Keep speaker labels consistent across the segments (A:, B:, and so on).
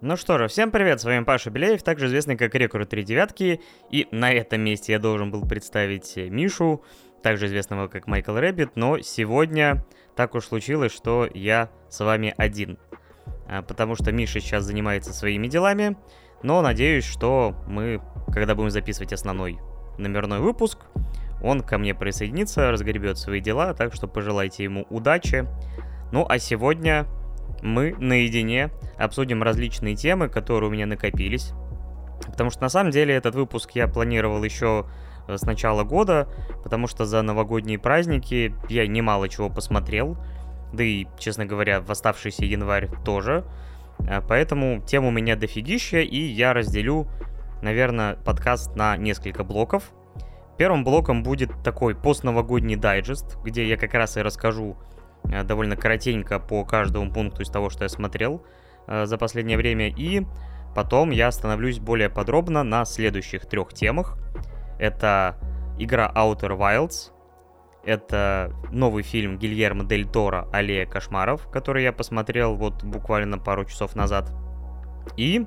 A: Ну что же, всем привет, с вами Паша Беляев, также известный как Рекрут 3 девятки, и на этом месте я должен был представить Мишу, также известного как Майкл Рэббит, но сегодня так уж случилось, что я с вами один, а, потому что Миша сейчас занимается своими делами, но надеюсь, что мы, когда будем записывать основной номерной выпуск, он ко мне присоединится, разгребет свои дела, так что пожелайте ему удачи. Ну а сегодня мы наедине обсудим различные темы, которые у меня накопились. Потому что на самом деле этот выпуск я планировал еще э, с начала года, потому что за новогодние праздники я немало чего посмотрел, да и, честно говоря, в оставшийся январь тоже. А, поэтому тем у меня дофигища, и я разделю, наверное, подкаст на несколько блоков. Первым блоком будет такой постновогодний дайджест, где я как раз и расскажу Э, довольно коротенько по каждому пункту из того, что я смотрел э, за последнее время. И потом я остановлюсь более подробно на следующих трех темах. Это игра Outer Wilds, это новый фильм Гильермо Дель Торо «Аллея кошмаров», который я посмотрел вот буквально пару часов назад. И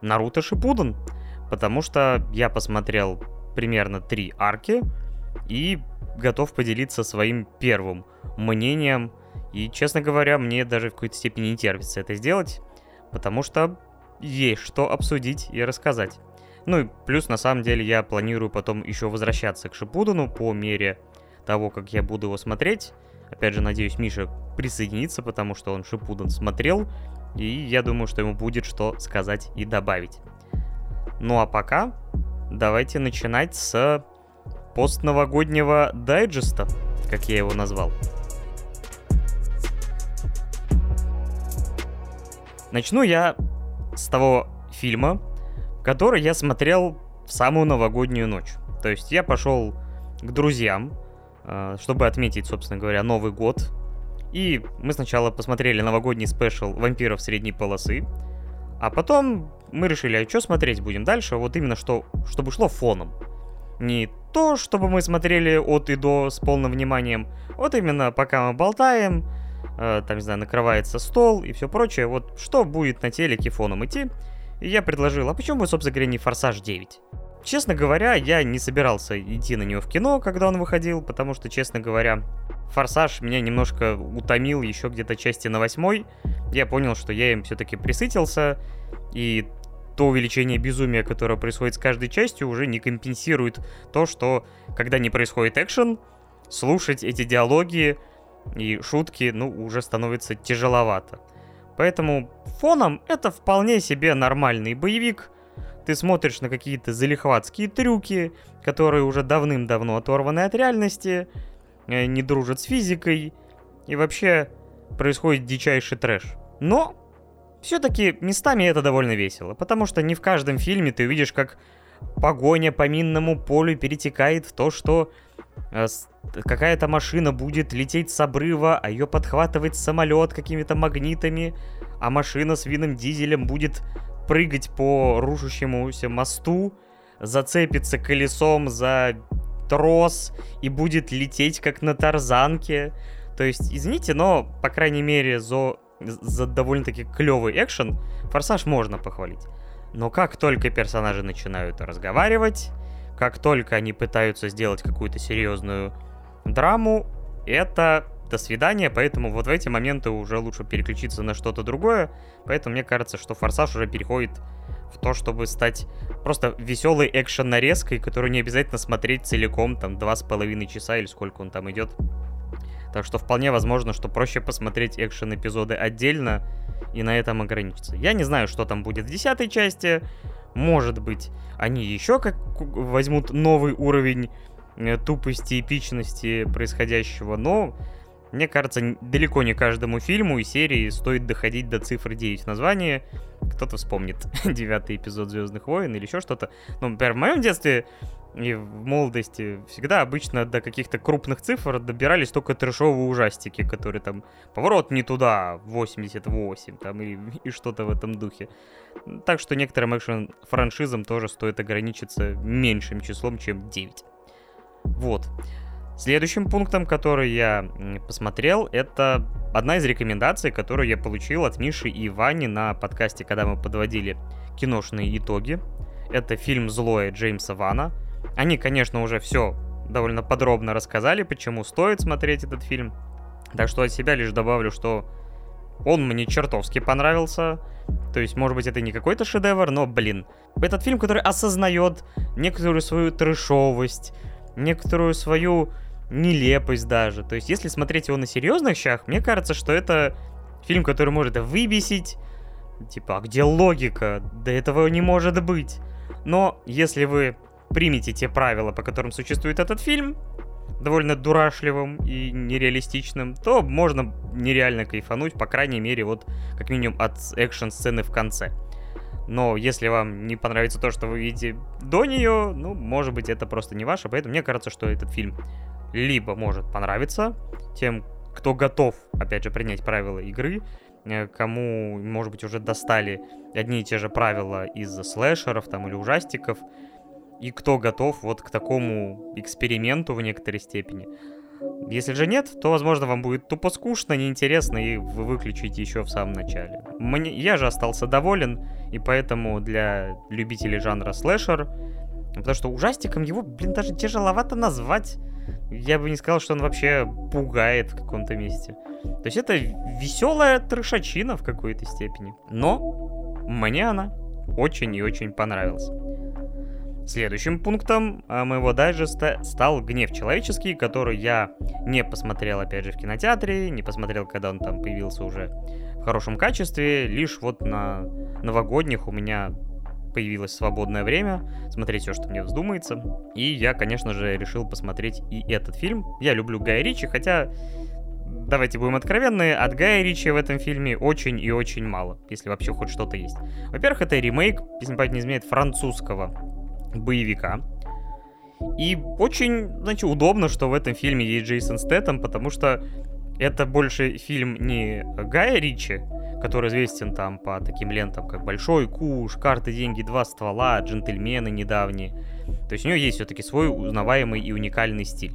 A: Наруто Шипуден, потому что я посмотрел примерно три арки и готов поделиться своим первым мнением. И, честно говоря, мне даже в какой-то степени не терпится это сделать, потому что есть что обсудить и рассказать. Ну и плюс, на самом деле, я планирую потом еще возвращаться к Шипудану по мере того, как я буду его смотреть. Опять же, надеюсь, Миша присоединится, потому что он Шипудан смотрел, и я думаю, что ему будет что сказать и добавить. Ну а пока давайте начинать с постновогоднего дайджеста, как я его назвал. Начну я с того фильма, который я смотрел в самую новогоднюю ночь. То есть я пошел к друзьям, э, чтобы отметить, собственно говоря, Новый год. И мы сначала посмотрели новогодний спешл «Вампиров средней полосы», а потом мы решили, а что смотреть будем дальше, вот именно что, чтобы шло фоном. Не то, чтобы мы смотрели от и до с полным вниманием, вот именно пока мы болтаем, э, там, не знаю, накрывается стол и все прочее, вот что будет на телеке фоном идти. И я предложил, а почему, собственно говоря, не «Форсаж 9»? Честно говоря, я не собирался идти на него в кино, когда он выходил, потому что, честно говоря, «Форсаж» меня немножко утомил еще где-то части на восьмой. Я понял, что я им все-таки присытился, и то увеличение безумия, которое происходит с каждой частью, уже не компенсирует то, что когда не происходит экшен, слушать эти диалоги и шутки, ну, уже становится тяжеловато. Поэтому фоном это вполне себе нормальный боевик. Ты смотришь на какие-то залихватские трюки, которые уже давным-давно оторваны от реальности, э, не дружат с физикой, и вообще происходит дичайший трэш. Но все-таки местами это довольно весело, потому что не в каждом фильме ты увидишь, как погоня по минному полю перетекает в то, что э, какая-то машина будет лететь с обрыва, а ее подхватывает самолет какими-то магнитами, а машина с винным дизелем будет прыгать по рушащемуся мосту, зацепиться колесом за трос и будет лететь как на тарзанке. То есть, извините, но, по крайней мере, за за довольно-таки клевый экшен, Форсаж можно похвалить. Но как только персонажи начинают разговаривать, как только они пытаются сделать какую-то серьезную драму, это до свидания, поэтому вот в эти моменты уже лучше переключиться на что-то другое. Поэтому мне кажется, что Форсаж уже переходит в то, чтобы стать просто веселой экшен нарезкой, которую не обязательно смотреть целиком, там, два с половиной часа или сколько он там идет. Так что вполне возможно, что проще посмотреть экшен-эпизоды отдельно и на этом ограничиться. Я не знаю, что там будет в десятой части. Может быть, они еще как возьмут новый уровень э, тупости, эпичности происходящего, но мне кажется, далеко не каждому фильму и серии стоит доходить до цифры 9 в названии. Кто-то вспомнит девятый эпизод Звездных войн или еще что-то. Ну, например, в моем детстве и в молодости всегда обычно до каких-то крупных цифр добирались только трешовые ужастики, которые там поворот не туда, 88 там и, и что-то в этом духе. Так что некоторым экшен-франшизам тоже стоит ограничиться меньшим числом, чем 9. Вот. Следующим пунктом, который я посмотрел, это одна из рекомендаций, которую я получил от Миши и Вани на подкасте, когда мы подводили киношные итоги. Это фильм «Злое» Джеймса Вана. Они, конечно, уже все довольно подробно рассказали, почему стоит смотреть этот фильм. Так что от себя лишь добавлю, что он мне чертовски понравился. То есть, может быть, это не какой-то шедевр, но, блин, этот фильм, который осознает некоторую свою трешовость, некоторую свою нелепость даже. То есть, если смотреть его на серьезных щах, мне кажется, что это фильм, который может выбесить. Типа, а где логика? Да этого не может быть. Но если вы примете те правила, по которым существует этот фильм, довольно дурашливым и нереалистичным, то можно нереально кайфануть, по крайней мере, вот как минимум от экшн-сцены в конце. Но если вам не понравится то, что вы видите до нее, ну, может быть, это просто не ваше. Поэтому мне кажется, что этот фильм либо может понравиться тем, кто готов, опять же, принять правила игры, э, кому, может быть, уже достали одни и те же правила из слэшеров там или ужастиков, и кто готов вот к такому эксперименту в некоторой степени. Если же нет, то, возможно, вам будет тупо скучно, неинтересно, и вы выключите еще в самом начале. Мне, я же остался доволен, и поэтому для любителей жанра слэшер, потому что ужастиком его, блин, даже тяжеловато назвать. Я бы не сказал, что он вообще пугает в каком-то месте. То есть это веселая трешачина в какой-то степени. Но мне она очень и очень понравилась. Следующим пунктом а, моего дайджеста стал «Гнев человеческий», который я не посмотрел, опять же, в кинотеатре, не посмотрел, когда он там появился уже в хорошем качестве, лишь вот на новогодних у меня появилось свободное время смотреть все, что мне вздумается. И я, конечно же, решил посмотреть и этот фильм. Я люблю Гая Ричи, хотя, давайте будем откровенны, от Гая Ричи в этом фильме очень и очень мало, если вообще хоть что-то есть. Во-первых, это ремейк, если не изменяет, французского боевика. И очень, значит, удобно, что в этом фильме есть Джейсон Стэттем, потому что это больше фильм не Гая Ричи, который известен там по таким лентам, как «Большой куш», «Карты, деньги, два ствола», «Джентльмены» недавние. То есть у него есть все-таки свой узнаваемый и уникальный стиль.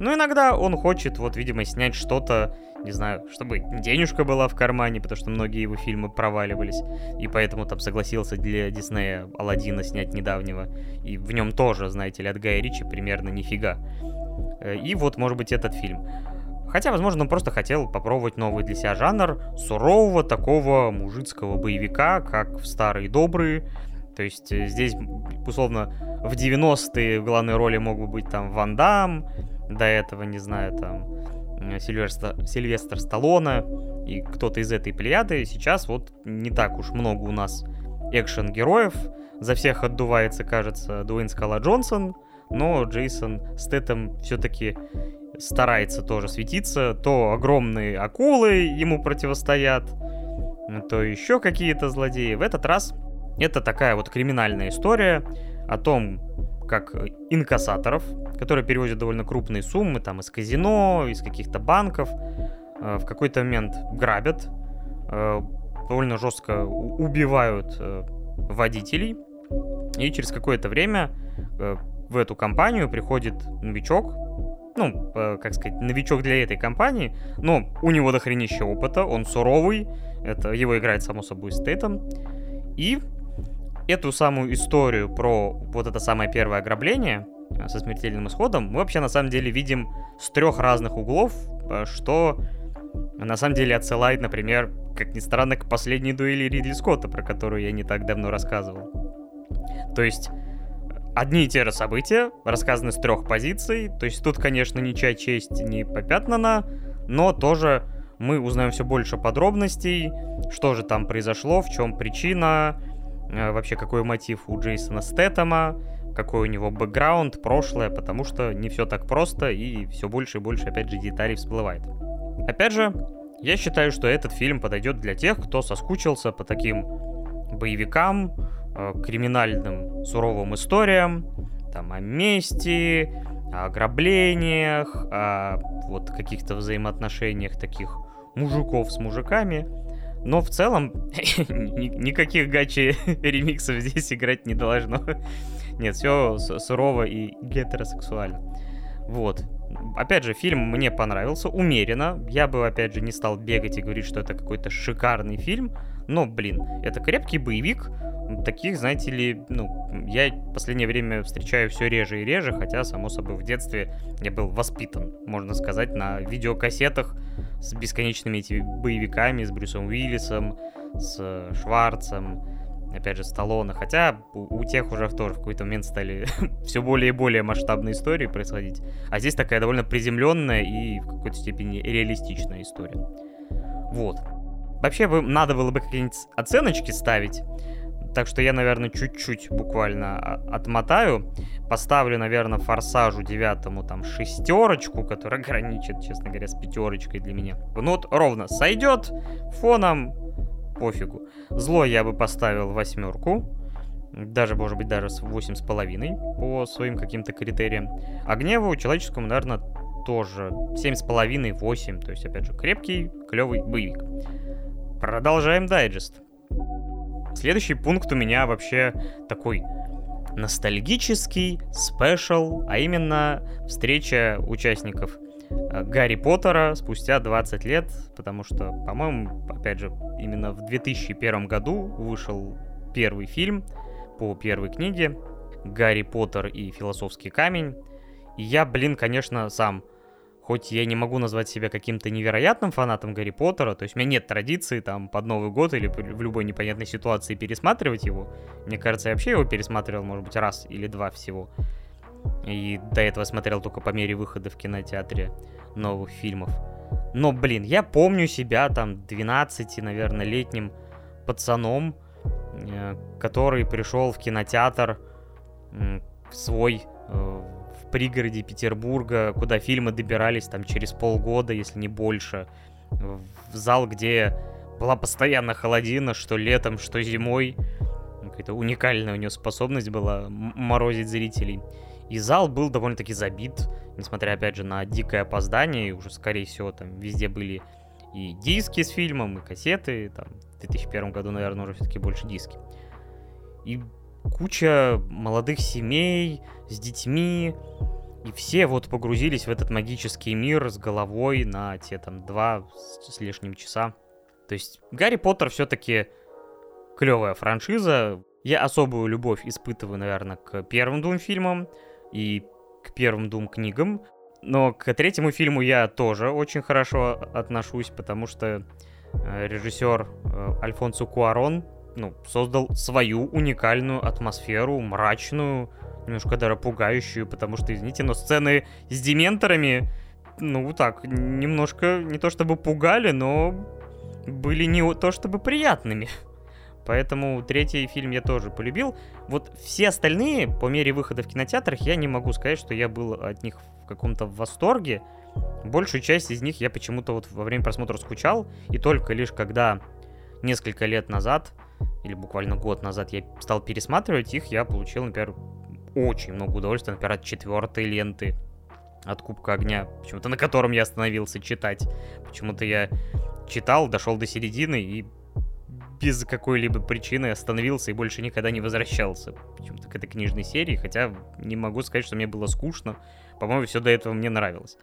A: Но иногда он хочет, вот, видимо, снять что-то не знаю, чтобы денежка была в кармане, потому что многие его фильмы проваливались, и поэтому там согласился для Диснея Алладина снять недавнего, и в нем тоже, знаете ли, от Гая Ричи примерно нифига. Э, и вот, может быть, этот фильм. Хотя, возможно, он просто хотел попробовать новый для себя жанр сурового такого мужицкого боевика, как в старые добрые. То есть э, здесь, условно, в 90-е в главной роли мог бы быть там Ван Дам, до этого, не знаю, там Сильвестр, Сильвестр Сталлоне и кто-то из этой плеяды. Сейчас вот не так уж много у нас экшен-героев. За всех отдувается, кажется, Дуэйн Скала Джонсон, но Джейсон Стэттем все-таки старается тоже светиться. То огромные акулы ему противостоят, то еще какие-то злодеи. В этот раз это такая вот криминальная история о том, как инкассаторов, которые перевозят довольно крупные суммы, там, из казино, из каких-то банков, э, в какой-то момент грабят, э, довольно жестко убивают э, водителей, и через какое-то время в эту компанию приходит новичок, ну, как сказать, новичок для этой компании, но у него дохренища опыта, он суровый, это его играет, само собой, Стейтом, и эту самую историю про вот это самое первое ограбление э, со смертельным исходом мы вообще на самом деле видим с трех разных углов, э, что на самом деле отсылает, например, как ни странно, к последней дуэли Ридли Скотта, про которую я не так давно рассказывал. То есть одни и те же события, рассказаны с трех позиций. То есть тут, конечно, ничья честь не попятнана, но тоже мы узнаем все больше подробностей, что же там произошло, в чем причина, Э, вообще какой мотив у Джейсона Стэттема, какой у него бэкграунд, прошлое, потому что не все так просто и все больше и больше, опять же, деталей всплывает. Опять же, я считаю, что этот фильм подойдет для тех, кто соскучился по таким боевикам, криминальным суровым историям, там о мести, о ограблениях, о вот каких-то взаимоотношениях таких мужиков с мужиками. Но в целом никаких гачи ремиксов здесь играть не должно. Нет, все сурово и гетеросексуально. Вот. Опять же, фильм мне понравился, умеренно. Я бы, опять же, не стал бегать и говорить, что это какой-то шикарный фильм. Но, блин, это крепкий боевик. Таких, знаете ли, ну, я в последнее время встречаю все реже и реже, хотя, само собой, в детстве я был воспитан, можно сказать, на видеокассетах с бесконечными этими боевиками, с Брюсом Уиллисом, с Шварцем, опять же, Сталлоне. Хотя у, у тех уже тоже в какой-то момент стали все более и более масштабные истории происходить. А здесь такая довольно приземленная и в какой-то степени реалистичная история. Вот. Вообще, бы, надо было бы какие-нибудь оценочки ставить. Так что я, наверное, чуть-чуть буквально отмотаю. Поставлю, наверное, форсажу девятому там шестерочку, которая граничит, честно говоря, с пятерочкой для меня. Ну вот ровно сойдет фоном, пофигу. Зло я бы поставил восьмерку. Даже, может быть, даже с восемь с половиной по своим каким-то критериям. А гневу человеческому, наверное, тоже семь с половиной, восемь. То есть, опять же, крепкий, клевый боевик. Продолжаем дайджест. Следующий пункт у меня вообще такой ностальгический спешл, а именно встреча участников э, Гарри Поттера спустя 20 лет, потому что, по-моему, опять же, именно в 2001 году вышел первый фильм по первой книге «Гарри Поттер и философский камень». И я, блин, конечно, сам хоть я не могу назвать себя каким-то невероятным фанатом Гарри Поттера, то есть у меня нет традиции там под Новый год или в любой непонятной ситуации пересматривать его. Мне кажется, я вообще его пересматривал, может быть, раз или два всего. И до этого смотрел только по мере выхода в кинотеатре новых фильмов. Но, блин, я помню себя там 12, наверное, летним пацаном, э, который пришел в кинотеатр свой э, пригороде Петербурга, куда фильмы добирались там через полгода, если не больше, в зал, где была постоянно холодина, что летом, что зимой. Какая-то уникальная у нее способность была морозить зрителей. И зал был довольно-таки забит, несмотря, опять же, на дикое опоздание, и уже, скорее всего, там везде были и диски с фильмом, и кассеты, там, в 2001 году, наверное, уже все-таки больше диски. И куча молодых семей с детьми, и все вот погрузились в этот магический мир с головой на те там два с лишним часа. То есть Гарри Поттер все-таки клевая франшиза. Я особую любовь испытываю, наверное, к первым двум фильмам и к первым двум книгам. Но к третьему фильму я тоже очень хорошо отношусь, потому что э, режиссер э, Альфонсо Куарон ну, создал свою уникальную атмосферу, мрачную, немножко даже пугающую, потому что, извините, но сцены с дементорами, ну, так, немножко не то чтобы пугали, но были не то чтобы приятными. Поэтому третий фильм я тоже полюбил. Вот все остальные, по мере выхода в кинотеатрах, я не могу сказать, что я был от них в каком-то восторге. Большую часть из них я почему-то вот во время просмотра скучал, и только лишь когда несколько лет назад, или буквально год назад я стал пересматривать их, я получил, например, очень много удовольствия, например, от четвертой ленты от Кубка Огня, почему-то на котором я остановился читать. Почему-то я читал, дошел до середины и без какой-либо причины остановился и больше никогда не возвращался почему-то к этой книжной серии, хотя не могу сказать, что мне было скучно. По-моему, все до этого мне нравилось.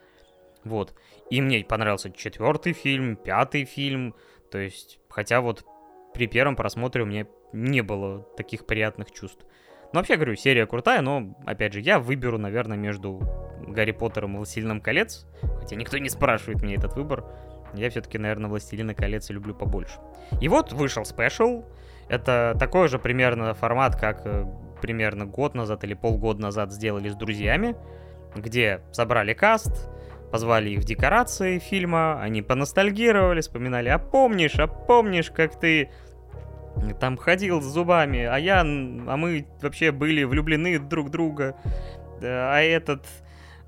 A: Вот. И мне понравился четвертый фильм, пятый фильм, то есть, хотя вот при первом просмотре у меня не было таких приятных чувств. Ну, вообще, говорю, серия крутая, но, опять же, я выберу, наверное, между Гарри Поттером и Властелином колец, хотя никто не спрашивает мне этот выбор. Я все-таки, наверное, Властелина колец люблю побольше. И вот вышел спешл. Это такой же примерно формат, как э, примерно год назад или полгода назад сделали с друзьями, где собрали каст, Позвали их в декорации фильма, они поностальгировали, вспоминали, а помнишь, а помнишь, как ты там ходил с зубами, а я, а мы вообще были влюблены друг в друга, а этот,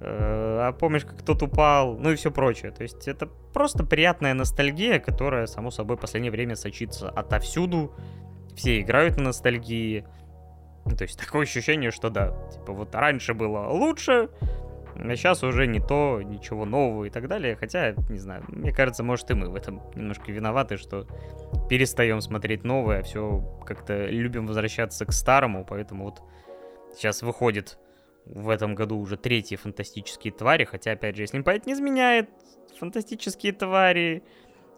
A: э, а помнишь, как тот упал, ну и все прочее. То есть это просто приятная ностальгия, которая, само собой, в последнее время сочится отовсюду, все играют на ностальгии, то есть такое ощущение, что да, типа вот раньше было лучше, сейчас уже не то, ничего нового и так далее. Хотя, не знаю, мне кажется, может и мы в этом немножко виноваты, что перестаем смотреть новое, а все как-то любим возвращаться к старому, поэтому вот сейчас выходит в этом году уже третьи фантастические твари, хотя, опять же, если память не изменяет, фантастические твари,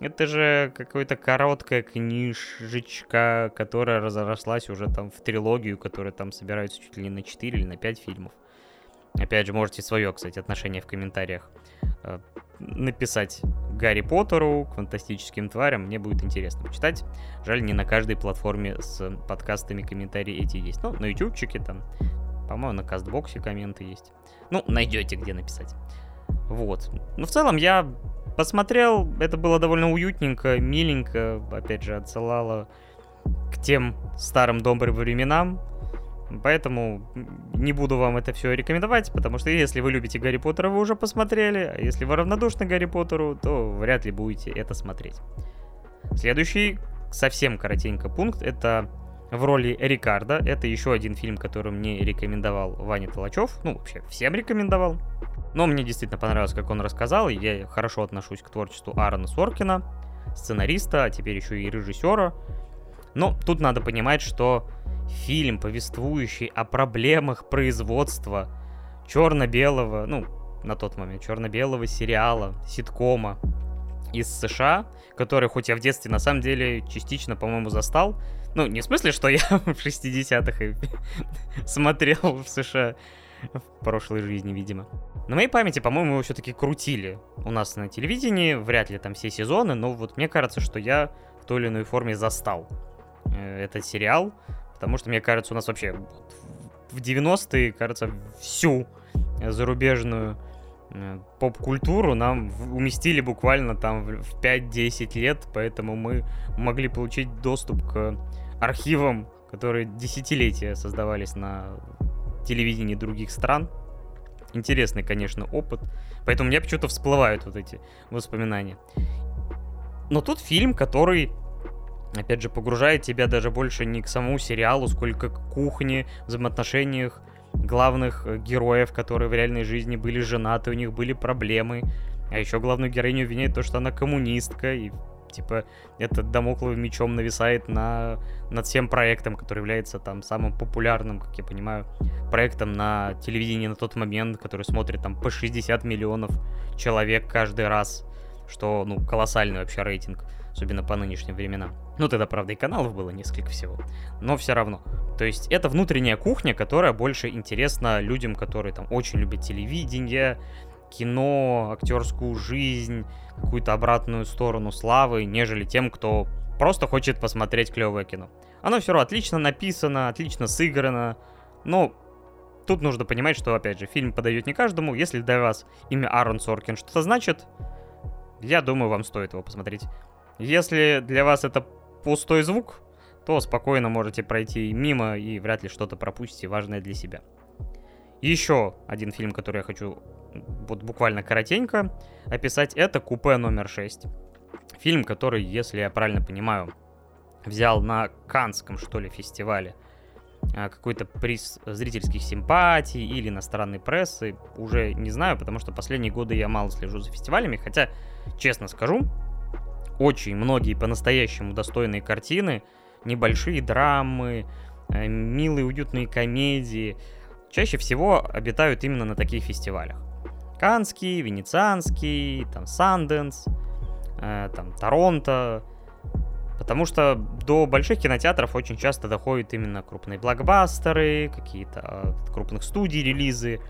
A: это же какая-то короткая книжечка, которая разрослась уже там в трилогию, которая там собирается чуть ли не на 4 или на 5 фильмов. Опять же, можете свое, кстати, отношение в комментариях э, написать Гарри Поттеру, к фантастическим тварям. Мне будет интересно почитать. Жаль, не на каждой платформе с подкастами комментарии эти есть. Ну, на ютубчике там, по-моему, на кастбоксе комменты есть. Ну, найдете, где написать. Вот. Но в целом я посмотрел, это было довольно уютненько, миленько, опять же, отсылало к тем старым добрым временам, Поэтому не буду вам это все рекомендовать, потому что если вы любите Гарри Поттера, вы уже посмотрели, а если вы равнодушны Гарри Поттеру, то вряд ли будете это смотреть. Следующий, совсем коротенько пункт, это в роли Рикарда. Это еще один фильм, который мне рекомендовал Ваня Толачев. Ну, вообще, всем рекомендовал. Но мне действительно понравилось, как он рассказал, и я хорошо отношусь к творчеству Аарона Соркина, сценариста, а теперь еще и режиссера. Но тут надо понимать, что фильм, повествующий о проблемах производства черно-белого, ну, на тот момент, черно-белого сериала, ситкома из США, который хоть я в детстве на самом деле частично, по-моему, застал. Ну, не в смысле, что я в 60-х смотрел в США в прошлой жизни, видимо. На моей памяти, по-моему, его все-таки крутили у нас на телевидении, вряд ли там все сезоны, но вот мне кажется, что я в той или иной форме застал э, этот сериал, Потому что, мне кажется, у нас вообще в 90-е, кажется, всю зарубежную э, поп-культуру нам уместили буквально там в 5-10 лет, поэтому мы могли получить доступ к архивам, которые десятилетия создавались на телевидении других стран. Интересный, конечно, опыт. Поэтому у меня почему-то всплывают вот эти воспоминания. Но тут фильм, который опять же, погружает тебя даже больше не к самому сериалу, сколько к кухне, взаимоотношениях главных э, героев, которые в реальной жизни были женаты, у них были проблемы. А еще главную героиню обвиняют то, что она коммунистка, и типа это домокловым мечом нависает на, над всем проектом, который является там самым популярным, как я понимаю, проектом на телевидении на тот момент, который смотрит там по 60 миллионов человек каждый раз, что, ну, колоссальный вообще рейтинг особенно по нынешним временам. Ну, тогда, правда, и каналов было несколько всего, но все равно. То есть это внутренняя кухня, которая больше интересна людям, которые там очень любят телевидение, кино, актерскую жизнь, какую-то обратную сторону славы, нежели тем, кто просто хочет посмотреть клевое кино. Оно все равно отлично написано, отлично сыграно, но тут нужно понимать, что, опять же, фильм подает не каждому. Если для вас имя Аарон Соркин что-то значит, я думаю, вам стоит его посмотреть. Если для вас это пустой звук, то спокойно можете пройти мимо и вряд ли что-то пропустите важное для себя. Еще один фильм, который я хочу вот буквально коротенько описать, это «Купе номер 6». Фильм, который, если я правильно понимаю, взял на Канском, что ли, фестивале а, какой-то приз зрительских симпатий или иностранной прессы, уже не знаю, потому что последние годы я мало слежу за фестивалями, хотя, честно скажу, очень многие по-настоящему достойные картины, небольшие драмы, э, милые уютные комедии, чаще всего обитают именно на таких фестивалях. Канский, Венецианский, там Санденс, э, там Торонто. Потому что до больших кинотеатров очень часто доходят именно крупные блокбастеры, какие-то э, крупных студий релизы,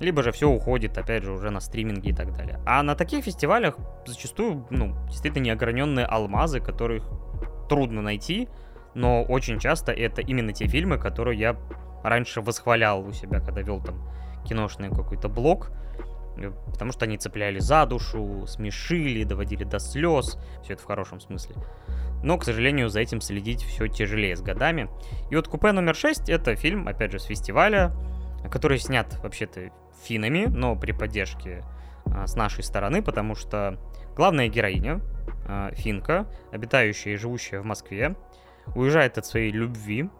A: либо же все уходит, опять же, уже на стриминги и так далее. А на таких фестивалях зачастую, ну, действительно неограненные алмазы, которых трудно найти, но очень часто это именно те фильмы, которые я раньше восхвалял у себя, когда вел там киношный какой-то блог, э, потому что они цепляли за душу, смешили, доводили до слез, все это в хорошем смысле. Но, к сожалению, за этим следить все тяжелее с годами. И вот «Купе номер 6» — это фильм, опять же, с фестиваля, который снят вообще-то финами, но при поддержке а, с нашей стороны, потому что главная героиня, а, финка, обитающая и живущая в Москве, уезжает от своей любви,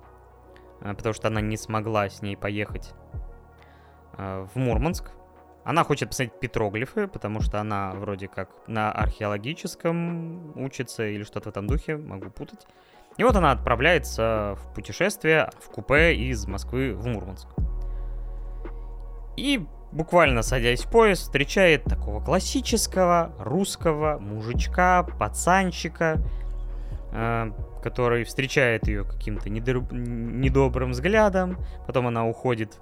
A: а, потому что она не смогла с ней поехать в Мурманск. Она хочет посмотреть петроглифы, потому что она вроде как на археологическом учится или что-то в этом духе, могу путать. И вот она отправляется в путешествие в купе из Москвы в Мурманск. И буквально садясь в поезд, встречает такого классического русского мужичка, пацанчика, э, который встречает ее каким-то недор... недобрым взглядом, потом она уходит,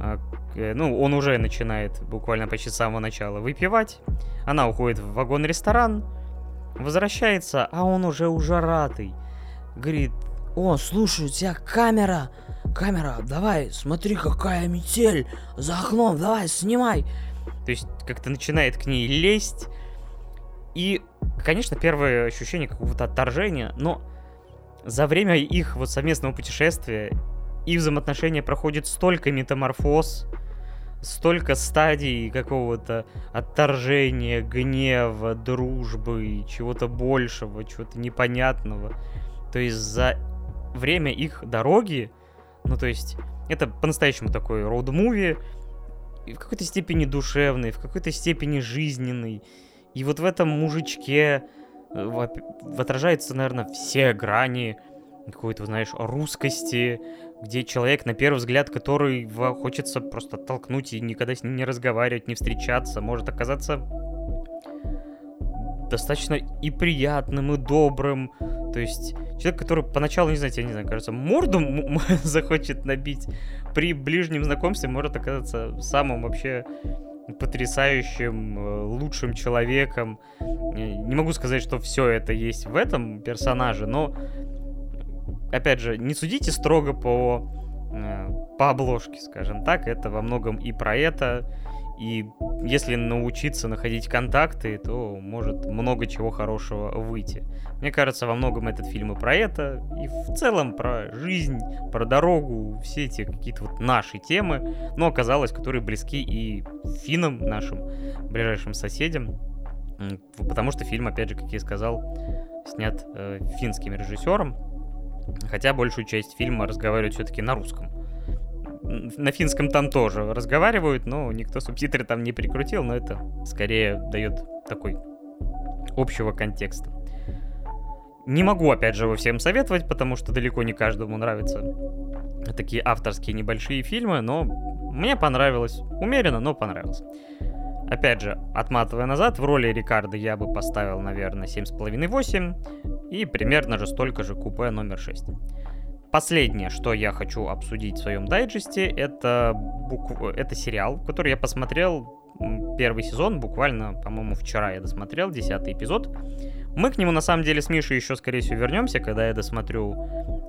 A: э, ну, он уже начинает буквально почти с самого начала выпивать, она уходит в вагон-ресторан, возвращается, а он уже ужаратый, говорит,
B: о, слушай, у тебя камера, камера, давай, смотри, какая метель за окном, давай, снимай.
A: То есть как-то начинает к ней лезть. И, конечно, первое ощущение какого-то отторжения, но за время их вот совместного путешествия их взаимоотношения проходит столько метаморфоз, столько стадий какого-то отторжения, гнева, дружбы, чего-то большего, чего-то непонятного. То есть за время их дороги, ну то есть это по-настоящему такой роуд-муви, в какой-то степени душевный, в какой-то степени жизненный. И вот в этом мужичке э, отражаются, наверное, все грани какой-то, знаешь, русскости, где человек, на первый взгляд, который хочется просто толкнуть и никогда с ним не разговаривать, не встречаться, может оказаться достаточно и приятным, и добрым. То есть человек, который поначалу, не знаю, я не знаю, кажется, морду захочет набить, при ближнем знакомстве может оказаться самым вообще потрясающим, э, лучшим человеком. Не могу сказать, что все это есть в этом персонаже, но опять же, не судите строго по, э, по обложке, скажем так. Это во многом и про это, и если научиться находить контакты, то может много чего хорошего выйти. Мне кажется, во многом этот фильм и про это, и в целом про жизнь, про дорогу, все эти какие-то вот наши темы, но оказалось, которые близки и финнам, нашим ближайшим соседям, потому что фильм, опять же, как я сказал, снят э, финским режиссером, хотя большую часть фильма разговаривают все-таки на русском на финском там тоже разговаривают, но никто субтитры там не прикрутил, но это скорее дает такой общего контекста. Не могу, опять же, его всем советовать, потому что далеко не каждому нравятся такие авторские небольшие фильмы, но мне понравилось. Умеренно, но понравилось. Опять же, отматывая назад, в роли Рикардо я бы поставил, наверное, 7,5-8 и примерно же столько же купе номер 6. Последнее, что я хочу обсудить в своем дайджесте, это, букв... это сериал, который я посмотрел первый сезон, буквально, по-моему, вчера я досмотрел, десятый эпизод. Мы к нему, на самом деле, с Мишей еще, скорее всего, вернемся, когда я досмотрю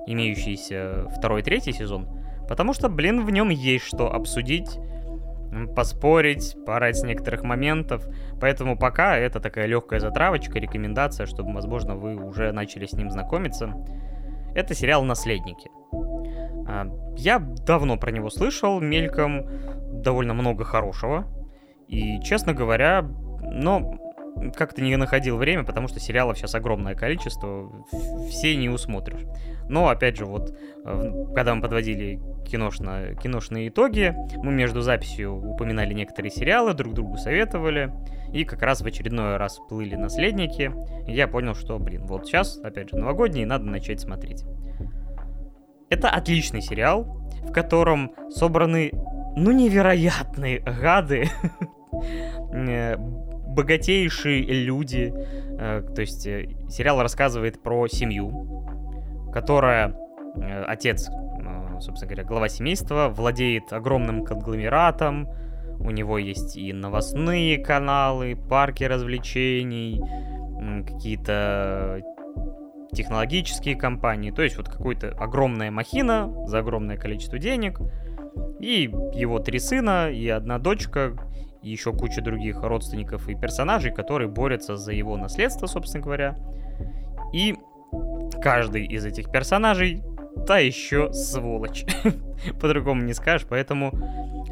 A: имеющийся второй, третий сезон. Потому что, блин, в нем есть что обсудить, поспорить, порать с некоторых моментов. Поэтому пока это такая легкая затравочка, рекомендация, чтобы, возможно, вы уже начали с ним знакомиться. Это сериал «Наследники». А, я давно про него слышал, мельком, довольно много хорошего. И, честно говоря, но как-то не находил время, потому что сериалов сейчас огромное количество, все не усмотришь. Но, опять же, вот, э, когда мы подводили киношно, киношные итоги, мы между записью упоминали некоторые сериалы, друг другу советовали, и как раз в очередной раз плыли «Наследники», и я понял, что, блин, вот сейчас, опять же, новогодний, надо начать смотреть. Это отличный сериал, в котором собраны, ну, невероятные гады, э, богатейшие люди. Э, то есть э, сериал рассказывает про семью, которая отец, собственно говоря, глава семейства, владеет огромным конгломератом. У него есть и новостные каналы, парки развлечений, какие-то технологические компании. То есть вот какая-то огромная махина за огромное количество денег. И его три сына и одна дочка, и еще куча других родственников и персонажей, которые борются за его наследство, собственно говоря. И каждый из этих персонажей та еще сволочь. По-другому не скажешь, поэтому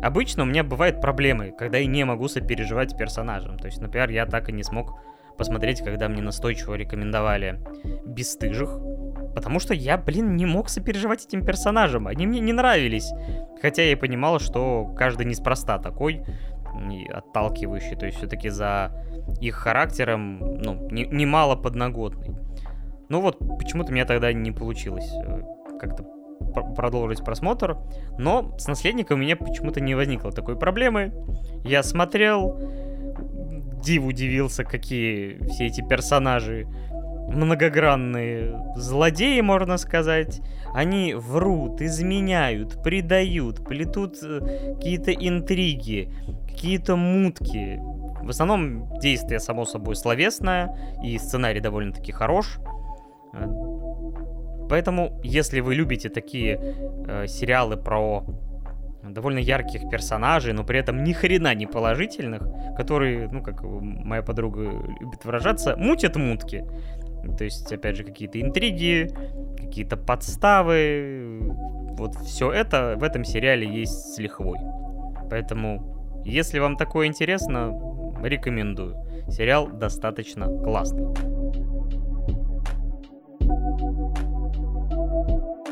A: обычно у меня бывают проблемы, когда я не могу сопереживать персонажам. То есть, например, я так и не смог посмотреть, когда мне настойчиво рекомендовали «Бестыжих», потому что я, блин, не мог сопереживать этим персонажам, они мне не нравились. Хотя я и понимал, что каждый неспроста такой, отталкивающий, то есть все-таки за их характером, ну, немало не подноготный. Ну вот, почему-то у меня тогда не получилось э, как-то пр- продолжить просмотр, но с наследником у меня почему-то не возникло такой проблемы. Я смотрел, див удивился, какие все эти персонажи многогранные злодеи, можно сказать. Они врут, изменяют, предают, плетут э, какие-то интриги, какие-то мутки. В основном действие, само собой, словесное, и сценарий довольно-таки хорош. Поэтому, если вы любите такие э, сериалы про довольно ярких персонажей, но при этом ни хрена не положительных, которые, ну, как моя подруга любит выражаться, мутят мутки. То есть, опять же, какие-то интриги, какие-то подставы. Вот все это в этом сериале есть с лихвой. Поэтому, если вам такое интересно, рекомендую. Сериал достаточно классный.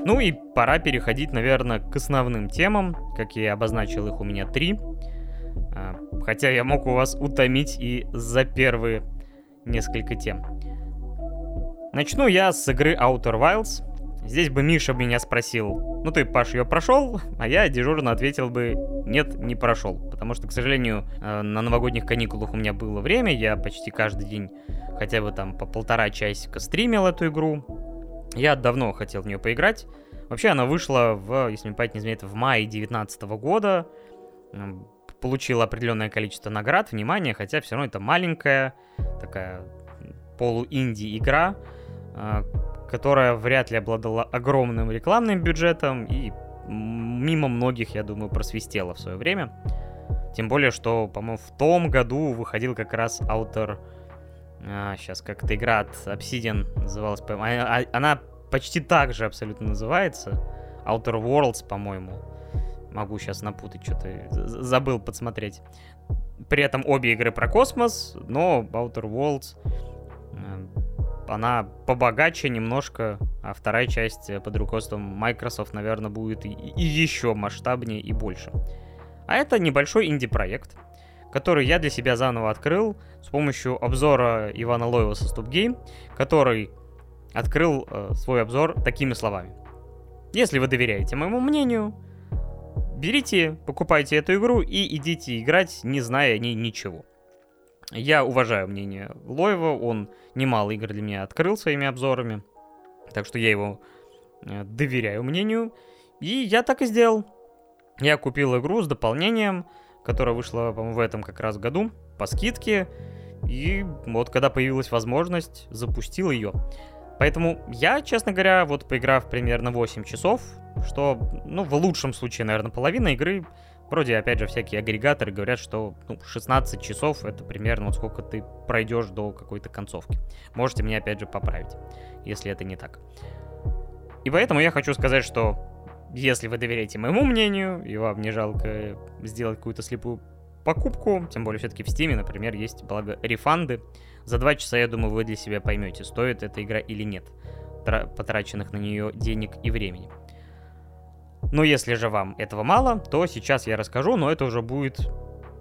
A: Ну и пора переходить, наверное, к основным темам. Как я обозначил, их у меня три. А, хотя я мог у вас утомить и за первые несколько тем. Начну я с игры Outer Wilds. Здесь бы Миша меня спросил, ну ты, Паш, ее прошел? А я дежурно ответил бы, нет, не прошел. Потому что, к сожалению, э, на новогодних каникулах у меня было время, я почти каждый день хотя бы там по полтора часика стримил эту игру. Я давно хотел в нее поиграть. Вообще она вышла в, если мне память не изменяет, в мае 2019 года. Получила определенное количество наград, внимания, хотя все равно это маленькая такая полу-инди игра, э, которая вряд ли обладала огромным рекламным бюджетом и мимо многих, я думаю, просвистела в свое время. Тем более, что, по-моему, в том году выходил как раз Outer... А, сейчас как эта игра от Obsidian называлась. А, она почти так же абсолютно называется. Outer Worlds, по-моему. Могу сейчас напутать, что-то забыл подсмотреть. При этом обе игры про космос, но Outer Worlds она побогаче немножко, а вторая часть э, под руководством Microsoft, наверное, будет и еще масштабнее и больше. А это небольшой инди-проект, который я для себя заново открыл с помощью обзора Ивана Лоева со StopGame, который открыл э, свой обзор такими словами. Если вы доверяете моему мнению, берите, покупайте эту игру и идите играть, не зная о ней ничего. Я уважаю мнение Лоева, он немало игр для меня открыл своими обзорами, так что я его э, доверяю мнению, и я так и сделал. Я купил игру с дополнением, которая вышла, по-моему, в этом как раз году, по скидке, и вот когда появилась возможность, запустил ее. Поэтому я, честно говоря, вот поиграв примерно 8 часов, что, ну, в лучшем случае, наверное, половина игры, Вроде, опять же, всякие агрегаторы говорят, что ну, 16 часов это примерно вот сколько ты пройдешь до какой-то концовки. Можете меня, опять же, поправить, если это не так. И поэтому я хочу сказать, что если вы доверяете моему мнению, и вам не жалко сделать какую-то слепую покупку, тем более все-таки в Steam, например, есть, благо, рефанды, за 2 часа, я думаю, вы для себя поймете, стоит эта игра или нет, потраченных на нее денег и времени. Но если же вам этого мало, то сейчас я расскажу, но это уже будет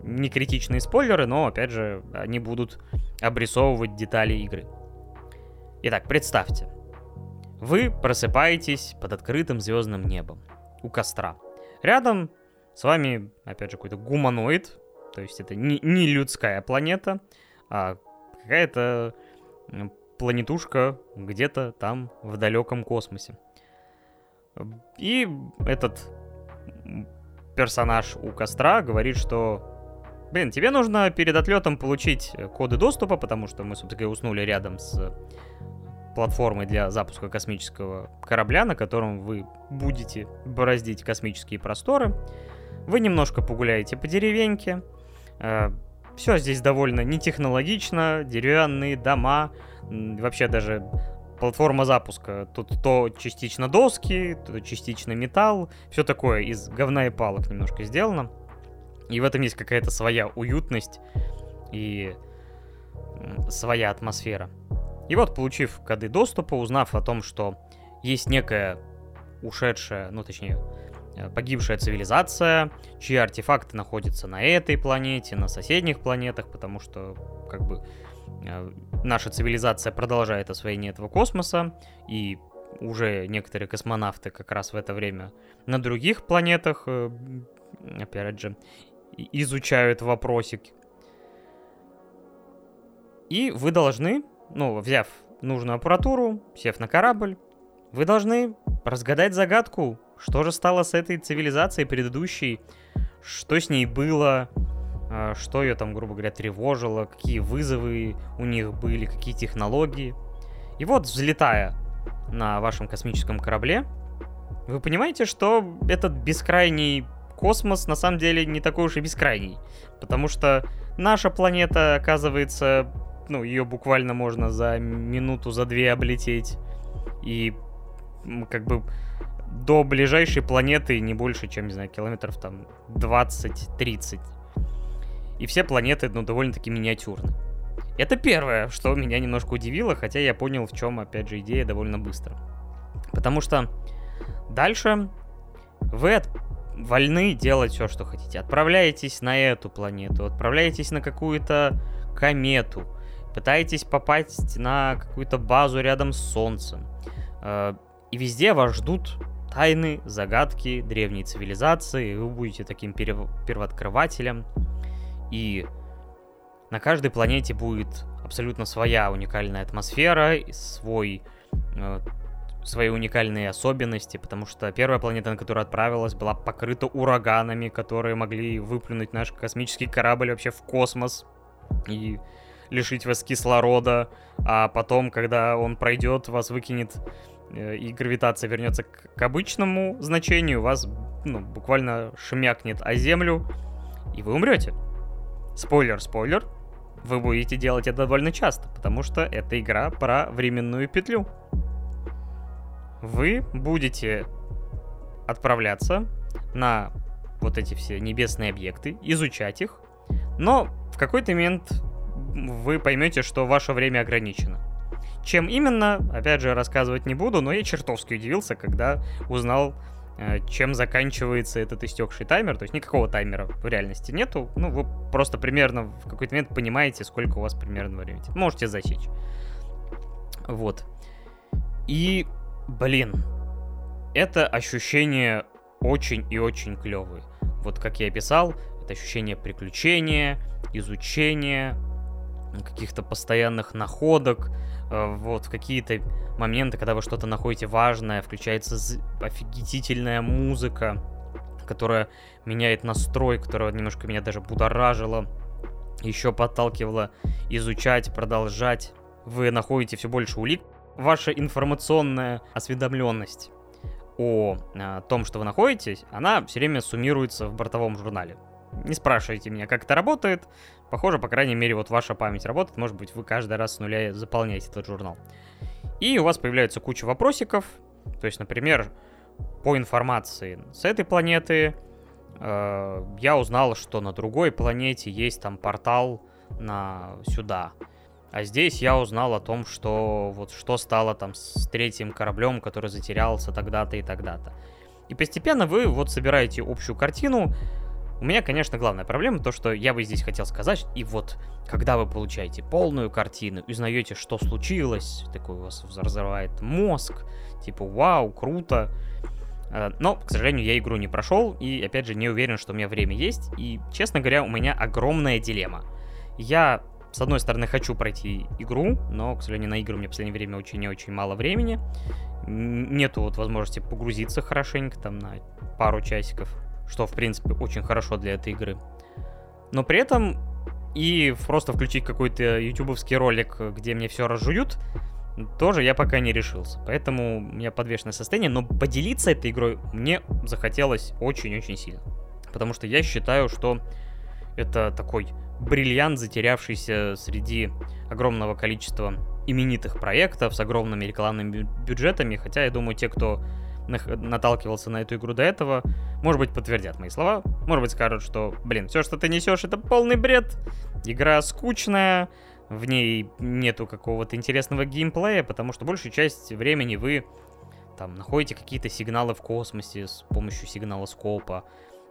A: не критичные спойлеры, но опять же они будут обрисовывать детали игры. Итак, представьте. Вы просыпаетесь под открытым звездным небом у костра. Рядом с вами, опять же, какой-то гуманоид, то есть это не, не людская планета, а какая-то планетушка где-то там в далеком космосе. И этот персонаж у костра говорит, что Блин, тебе нужно перед отлетом получить коды доступа, потому что мы, собственно, уснули рядом с платформой для запуска космического корабля, на котором вы будете бороздить космические просторы. Вы немножко погуляете по деревеньке. Э, Все здесь довольно нетехнологично, деревянные дома, вообще даже платформа запуска. Тут то частично доски, то частично металл. Все такое из говна и палок немножко сделано. И в этом есть какая-то своя уютность и своя атмосфера. И вот, получив коды доступа, узнав о том, что есть некая ушедшая, ну точнее, э, погибшая цивилизация, чьи артефакты находятся на этой планете, на соседних планетах, потому что, как бы, Э, наша цивилизация продолжает освоение этого космоса, и уже некоторые космонавты как раз в это время на других планетах, э, опять же, изучают вопросик. И вы должны, ну, взяв нужную аппаратуру, сев на корабль, вы должны разгадать загадку, что же стало с этой цивилизацией предыдущей, что с ней было, а, что ее там, грубо говоря, тревожило, какие вызовы у них были, какие технологии. И вот, взлетая на вашем космическом корабле, вы понимаете, что этот бескрайний космос на самом деле не такой уж и бескрайний. Потому что наша планета, оказывается, ну, ее буквально можно за минуту, за две облететь. И как бы до ближайшей планеты не больше, чем, не знаю, километров там 20-30. И все планеты, ну, довольно-таки миниатюрны. Это первое, что меня немножко удивило, хотя я понял, в чем, опять же, идея довольно быстро. Потому что дальше вы от... вольны делать все, что хотите. Отправляетесь на эту планету, отправляетесь на какую-то комету, пытаетесь попасть на какую-то базу рядом с Солнцем. Э, и везде вас ждут тайны, загадки древней цивилизации, и вы будете таким перв... первооткрывателем. И на каждой планете будет абсолютно своя уникальная атмосфера, свой, э, свои уникальные особенности, потому что первая планета, на которую отправилась, была покрыта ураганами, которые могли выплюнуть наш космический корабль вообще в космос и лишить вас кислорода, а потом, когда он пройдет, вас выкинет Э, и гравитация вернется к, к обычному значению, вас ну, буквально шмякнет о землю, и вы умрете. Спойлер, спойлер, вы будете делать это довольно часто, потому что это игра про временную петлю. Вы будете отправляться на вот эти все небесные объекты, изучать их, но в какой-то момент вы поймете, что ваше время ограничено. Чем именно, опять же, рассказывать не буду, но я чертовски удивился, когда узнал, э, чем заканчивается этот истекший таймер. То есть никакого таймера в реальности нету. Ну, вы просто примерно в какой-то момент понимаете, сколько у вас примерно времени. Можете засечь. Вот. И, блин, это ощущение очень и очень клевые. Вот как я описал, это ощущение приключения, изучения, каких-то постоянных находок, Э, вот в какие-то моменты, когда вы что-то находите важное, включается офигительная музыка, которая меняет настрой, которая немножко меня даже будоражила, еще подталкивала изучать, продолжать. Вы находите все больше улик. Ваша информационная осведомленность о, о том, что вы находитесь, она все время суммируется в бортовом журнале. Не спрашивайте меня, как это работает. Похоже, по крайней мере, вот ваша память работает. Может быть, вы каждый раз с нуля заполняете этот журнал. И у вас появляется куча вопросиков. То есть, например, по информации с этой планеты э, я узнал, что на другой планете есть там портал на сюда. А здесь я узнал о том, что вот что стало там с третьим кораблем, который затерялся тогда-то и тогда-то. И постепенно вы вот собираете общую картину, у меня, конечно, главная проблема то, что я бы здесь хотел сказать, и вот, когда вы получаете полную картину, узнаете, что случилось, такой у вас разрывает мозг, типа, вау, круто, э, но, к сожалению, я игру не прошел, и, опять же, не уверен, что у меня время есть, и, честно говоря, у меня огромная дилемма. Я, с одной стороны, хочу пройти игру, но, к сожалению, на игры у меня в последнее время очень и очень мало времени, нету вот возможности погрузиться хорошенько, там, на пару часиков, что, в принципе, очень хорошо для этой игры. Но при этом и просто включить какой-то ютубовский ролик, где мне все разжуют, тоже я пока не решился. Поэтому у меня подвешенное состояние, но поделиться этой игрой мне захотелось очень-очень сильно. Потому что я считаю, что это такой бриллиант, затерявшийся среди огромного количества именитых проектов с огромными рекламными бюджетами. Хотя я думаю, те, кто наталкивался на эту игру до этого, может быть, подтвердят мои слова. Может быть, скажут, что, блин, все, что ты несешь, это полный бред. Игра скучная, в ней нету какого-то интересного геймплея, потому что большую часть времени вы там находите какие-то сигналы в космосе с помощью сигнала скопа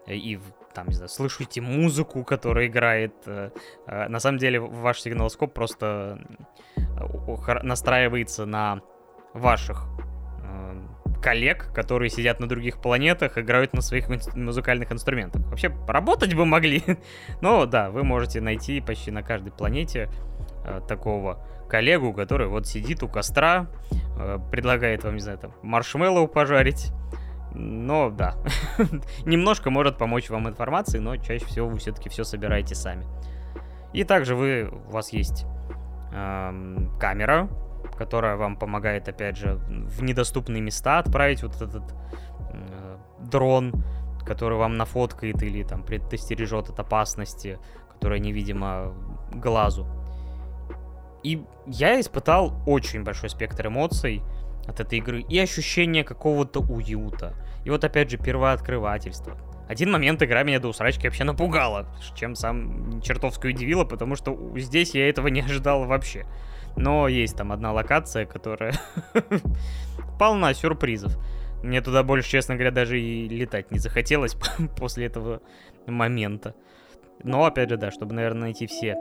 A: и там, не знаю, слышите музыку, которая играет. Э, э, на самом деле ваш сигналоскоп просто настраивается на ваших коллег, которые сидят на других планетах, играют на своих музыкальных инструментах. Вообще, поработать бы могли. Но да, вы можете найти почти на каждой планете э, такого коллегу, который вот сидит у костра, э, предлагает вам, не знаю, там, маршмеллоу пожарить. Но да, немножко может помочь вам информации, но чаще всего вы все-таки все собираете сами. И также вы, у вас есть э, камера, которая вам помогает, опять же, в недоступные места отправить вот этот э, дрон, который вам нафоткает или там предостережет от опасности, которая невидима глазу. И я испытал очень большой спектр эмоций от этой игры и ощущение какого-то уюта. И вот опять же первооткрывательство. Один момент игра меня до усрачки вообще напугала, чем сам чертовски удивило, потому что здесь я этого не ожидал вообще. Но есть там одна локация, которая полна сюрпризов. Мне туда больше, честно говоря, даже и летать не захотелось после этого момента. Но, опять же, да, чтобы, наверное, найти все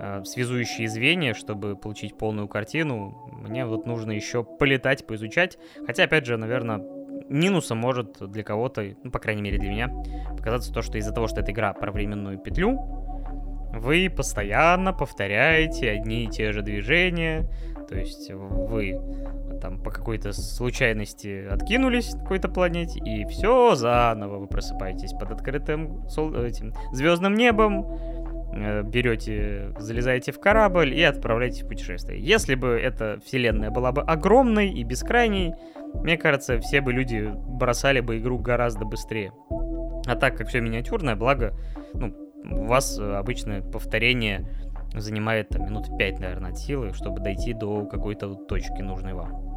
A: э, связующие звенья, чтобы получить полную картину, мне вот нужно еще полетать, поизучать. Хотя, опять же, наверное, минусом может для кого-то, ну, по крайней мере для меня, показаться то, что из-за того, что эта игра про временную петлю, вы постоянно повторяете одни и те же движения, то есть вы там по какой-то случайности откинулись на какой-то планете, и все заново вы просыпаетесь под открытым сол... этим звездным небом, э, берете, залезаете в корабль и отправляетесь в путешествие. Если бы эта вселенная была бы огромной и бескрайней, мне кажется, все бы люди бросали бы игру гораздо быстрее. А так как все миниатюрное, благо, ну, у вас э, обычно повторение занимает там, минут 5, наверное, от силы, чтобы дойти до какой-то точки нужной вам.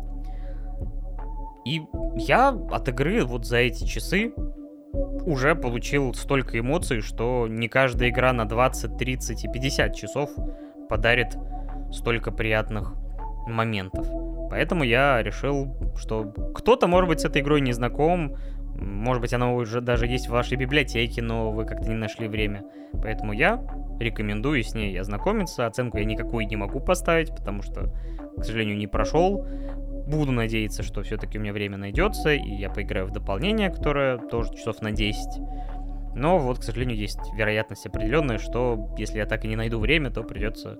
A: И я от игры вот за эти часы уже получил столько эмоций, что не каждая игра на 20, 30 и 50 часов подарит столько приятных моментов. Поэтому я решил, что кто-то, может быть, с этой игрой не знаком, может быть, она уже даже есть в вашей библиотеке, но вы как-то не нашли время. Поэтому я рекомендую с ней ознакомиться. Оценку я никакой не могу поставить, потому что, к сожалению, не прошел. Буду надеяться, что все-таки у меня время найдется, и я поиграю в дополнение, которое тоже часов на 10. Но вот, к сожалению, есть вероятность определенная, что если я так и не найду время, то придется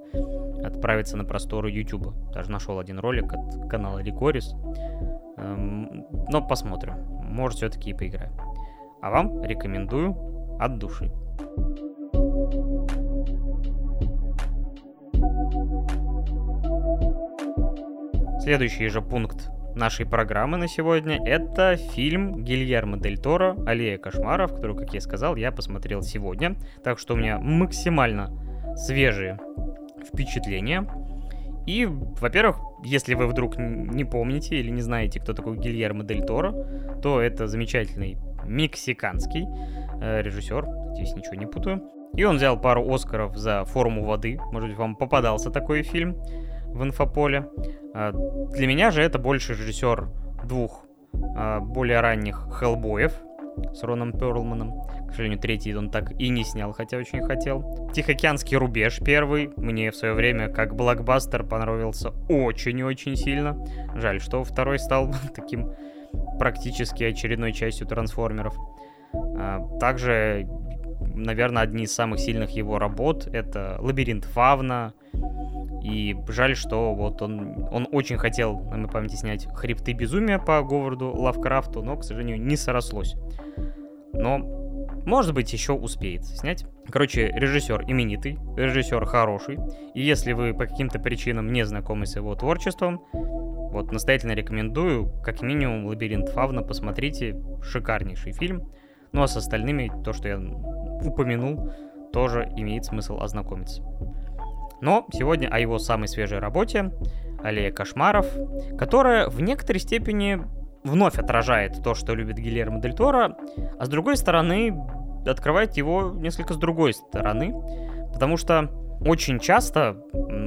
A: отправиться на просторы YouTube. Даже нашел один ролик от канала Рикорис. Эм, но посмотрим. Может, все-таки и поиграю. А вам рекомендую от души. Следующий же пункт нашей программы на сегодня это фильм Гильермо Дель Торо «Аллея кошмаров», который, как я сказал, я посмотрел сегодня. Так что у меня максимально свежие впечатления. И, во-первых, если вы вдруг не помните или не знаете, кто такой Гильермо Дель Торо, то это замечательный мексиканский э, режиссер, здесь ничего не путаю. И он взял пару Оскаров за «Форму воды». Может быть, вам попадался такой фильм в инфополе. Э, для меня же это больше режиссер двух э, более ранних «Хеллбоев», с Роном Перлманом. К сожалению, третий он так и не снял, хотя очень хотел. Тихоокеанский рубеж первый. Мне в свое время как блокбастер понравился очень-очень сильно. Жаль, что второй стал таким практически очередной частью трансформеров. А, также, наверное, одни из самых сильных его работ это «Лабиринт Фавна», и жаль, что вот он, он очень хотел, на моей памяти, снять «Хребты безумия» по Говарду Лавкрафту, но, к сожалению, не срослось. Но, может быть, еще успеет снять. Короче, режиссер именитый, режиссер хороший. И если вы по каким-то причинам не знакомы с его творчеством, вот настоятельно рекомендую, как минимум, «Лабиринт Фавна» посмотрите. Шикарнейший фильм. Ну а с остальными, то, что я упомянул, тоже имеет смысл ознакомиться. Но сегодня о его самой свежей работе «Аллея кошмаров», которая в некоторой степени вновь отражает то, что любит Гильермо Дель Торо, а с другой стороны открывает его несколько с другой стороны, потому что очень часто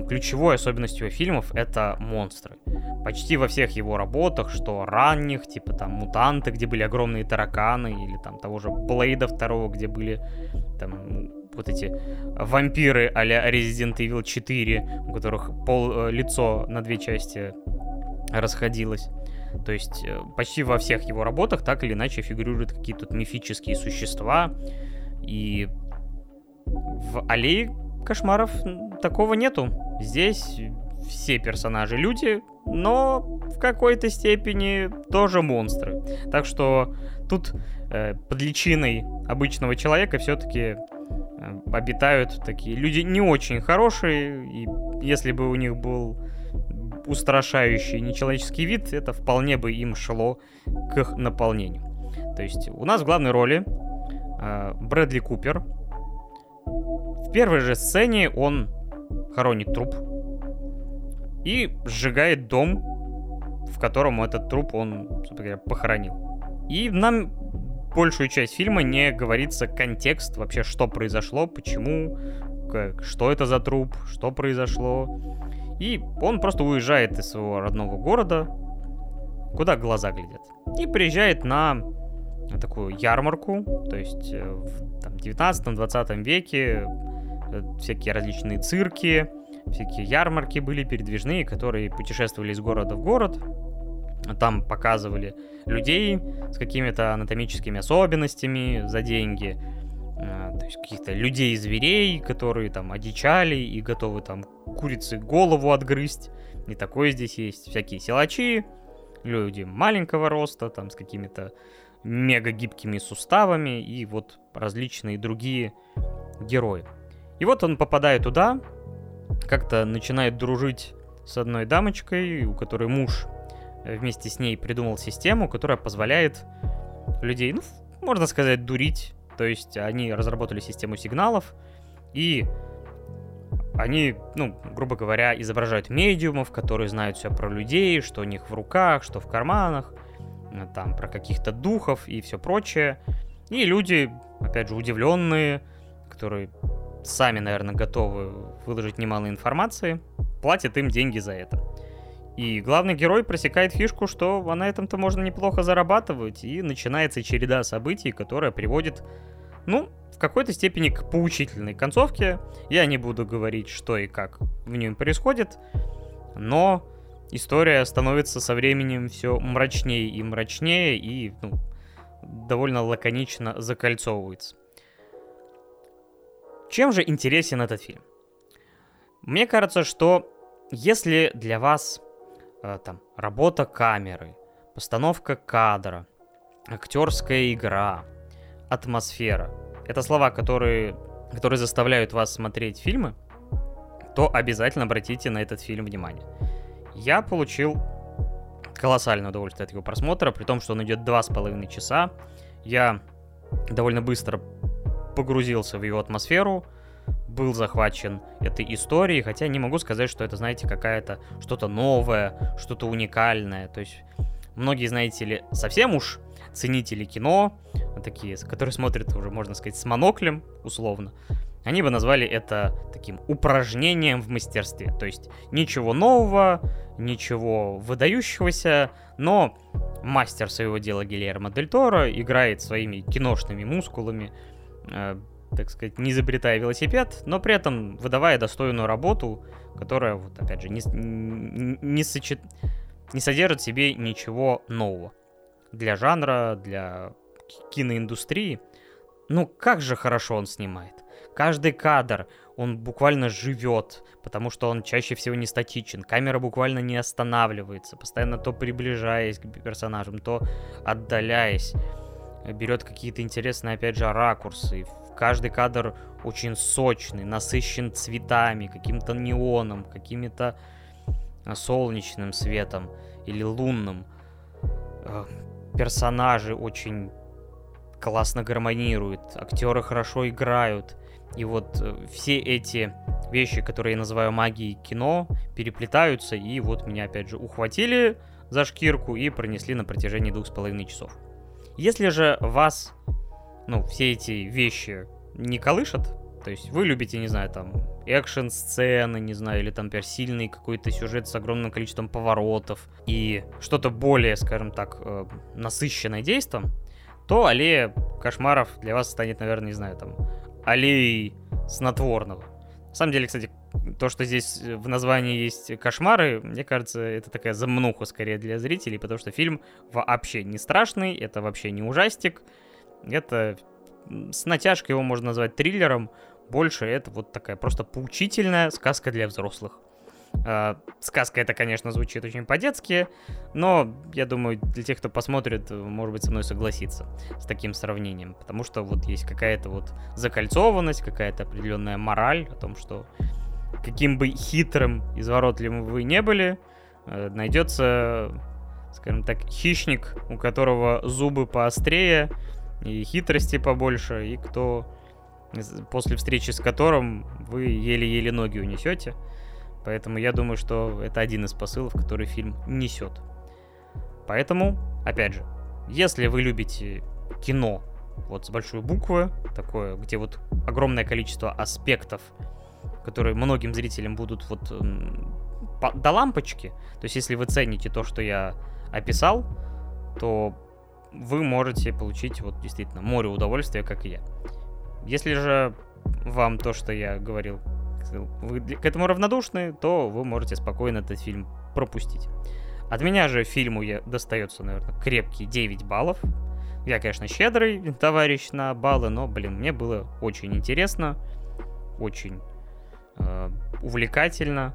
A: ключевой особенностью его фильмов это монстры. Почти во всех его работах, что ранних, типа там «Мутанты», где были огромные тараканы, или там того же «Блейда» второго, где были там вот эти вампиры а-ля Resident Evil 4, у которых пол э, лицо на две части расходилось. То есть э, почти во всех его работах так или иначе фигурируют какие-то мифические существа. И в «Аллее кошмаров» такого нету. Здесь все персонажи люди, но в какой-то степени тоже монстры. Так что тут э, под личиной обычного человека все-таки э, обитают такие люди не очень хорошие, и если бы у них был устрашающий нечеловеческий вид, это вполне бы им шло к их наполнению. То есть у нас в главной роли э, Брэдли Купер. В первой же сцене он хоронит труп и сжигает дом, в котором этот труп он, собственно говоря, похоронил. И нам большую часть фильма не говорится контекст вообще, что произошло, почему, как, что это за труп, что произошло. И он просто уезжает из своего родного города, куда глаза глядят. И приезжает на такую ярмарку, то есть э, в там, 19-20 веке э, всякие различные цирки, всякие ярмарки были передвижные, которые путешествовали из города в город. Там показывали людей с какими-то анатомическими особенностями за деньги. Э, то есть каких-то людей и зверей, которые там одичали и готовы там курицы голову отгрызть. И такое здесь есть. Всякие силачи, люди маленького роста, там с какими-то мега гибкими суставами и вот различные другие герои. И вот он попадает туда, как-то начинает дружить с одной дамочкой, у которой муж вместе с ней придумал систему, которая позволяет людей, ну, можно сказать, дурить. То есть они разработали систему сигналов, и они, ну, грубо говоря, изображают медиумов, которые знают все про людей, что у них в руках, что в карманах, там, про каких-то духов и все прочее. И люди, опять же, удивленные, которые сами, наверное, готовы выложить немало информации, платят им деньги за это. И главный герой просекает фишку, что на этом-то можно неплохо зарабатывать, и начинается череда событий, которая приводит, ну, в какой-то степени к поучительной концовке. Я не буду говорить, что и как в нем происходит, но история становится со временем все мрачнее и мрачнее, и ну, довольно лаконично закольцовывается. Чем же интересен этот фильм? Мне кажется, что если для вас э, там работа камеры, постановка кадра, актерская игра, атмосфера, это слова, которые, которые заставляют вас смотреть фильмы, то обязательно обратите на этот фильм внимание. Я получил колоссальное удовольствие от его просмотра, при том, что он идет два с половиной часа. Я довольно быстро погрузился в его атмосферу, был захвачен этой историей, хотя не могу сказать, что это, знаете, какая-то что-то новое, что-то уникальное. То есть многие, знаете ли, совсем уж ценители кино, такие, которые смотрят уже, можно сказать, с моноклем, условно, они бы назвали это таким упражнением в мастерстве. То есть ничего нового, ничего выдающегося, но мастер своего дела Гильермо Дель Торо играет своими киношными мускулами, Э, так сказать, не изобретая велосипед, но при этом выдавая достойную работу, которая, вот опять же, не, не, сочет... не содержит в себе ничего нового для жанра, для киноиндустрии. Ну, как же хорошо он снимает. Каждый кадр, он буквально живет, потому что он чаще всего не статичен. Камера буквально не останавливается, постоянно то приближаясь к персонажам, то отдаляясь берет какие-то интересные, опять же, ракурсы. Каждый кадр очень сочный, насыщен цветами, каким-то неоном, какими-то а, солнечным светом или лунным. Э, персонажи очень классно гармонируют, актеры хорошо играют. И вот э, все эти вещи, которые я называю магией кино, переплетаются, и вот меня опять же ухватили за шкирку и пронесли на протяжении двух с половиной часов. Если же вас, ну, все эти вещи не колышат, то есть вы любите, не знаю, там, экшн-сцены, не знаю, или там, например, сильный какой-то сюжет с огромным количеством поворотов и что-то более, скажем так, э, насыщенное действом, то аллея кошмаров для вас станет, наверное, не знаю, там, аллеей снотворного. На самом деле, кстати, то, что здесь в названии есть кошмары, мне кажется, это такая замнуха скорее для зрителей, потому что фильм вообще не страшный, это вообще не ужастик, это с натяжкой его можно назвать триллером, больше это вот такая просто поучительная сказка для взрослых. Э, сказка это, конечно, звучит очень по-детски, но я думаю, для тех, кто посмотрит, может быть, со мной согласится с таким сравнением, потому что вот есть какая-то вот закольцованность, какая-то определенная мораль о том, что каким бы хитрым, изворотливым вы не были, э, найдется, скажем так, хищник, у которого зубы поострее и хитрости побольше, и кто после встречи с которым вы еле-еле ноги унесете. Поэтому я думаю, что это один из посылов, который фильм несет. Поэтому, опять же, если вы любите кино вот с большой буквы, такое, где вот огромное количество аспектов, которые многим зрителям будут вот по, до лампочки, то есть если вы цените то, что я описал, то вы можете получить вот действительно море удовольствия, как и я. Если же вам то, что я говорил, вы к этому равнодушны, то вы можете спокойно этот фильм пропустить. От меня же фильму я достается, наверное, крепкие 9 баллов. Я, конечно, щедрый товарищ на баллы, но, блин, мне было очень интересно, очень э, увлекательно.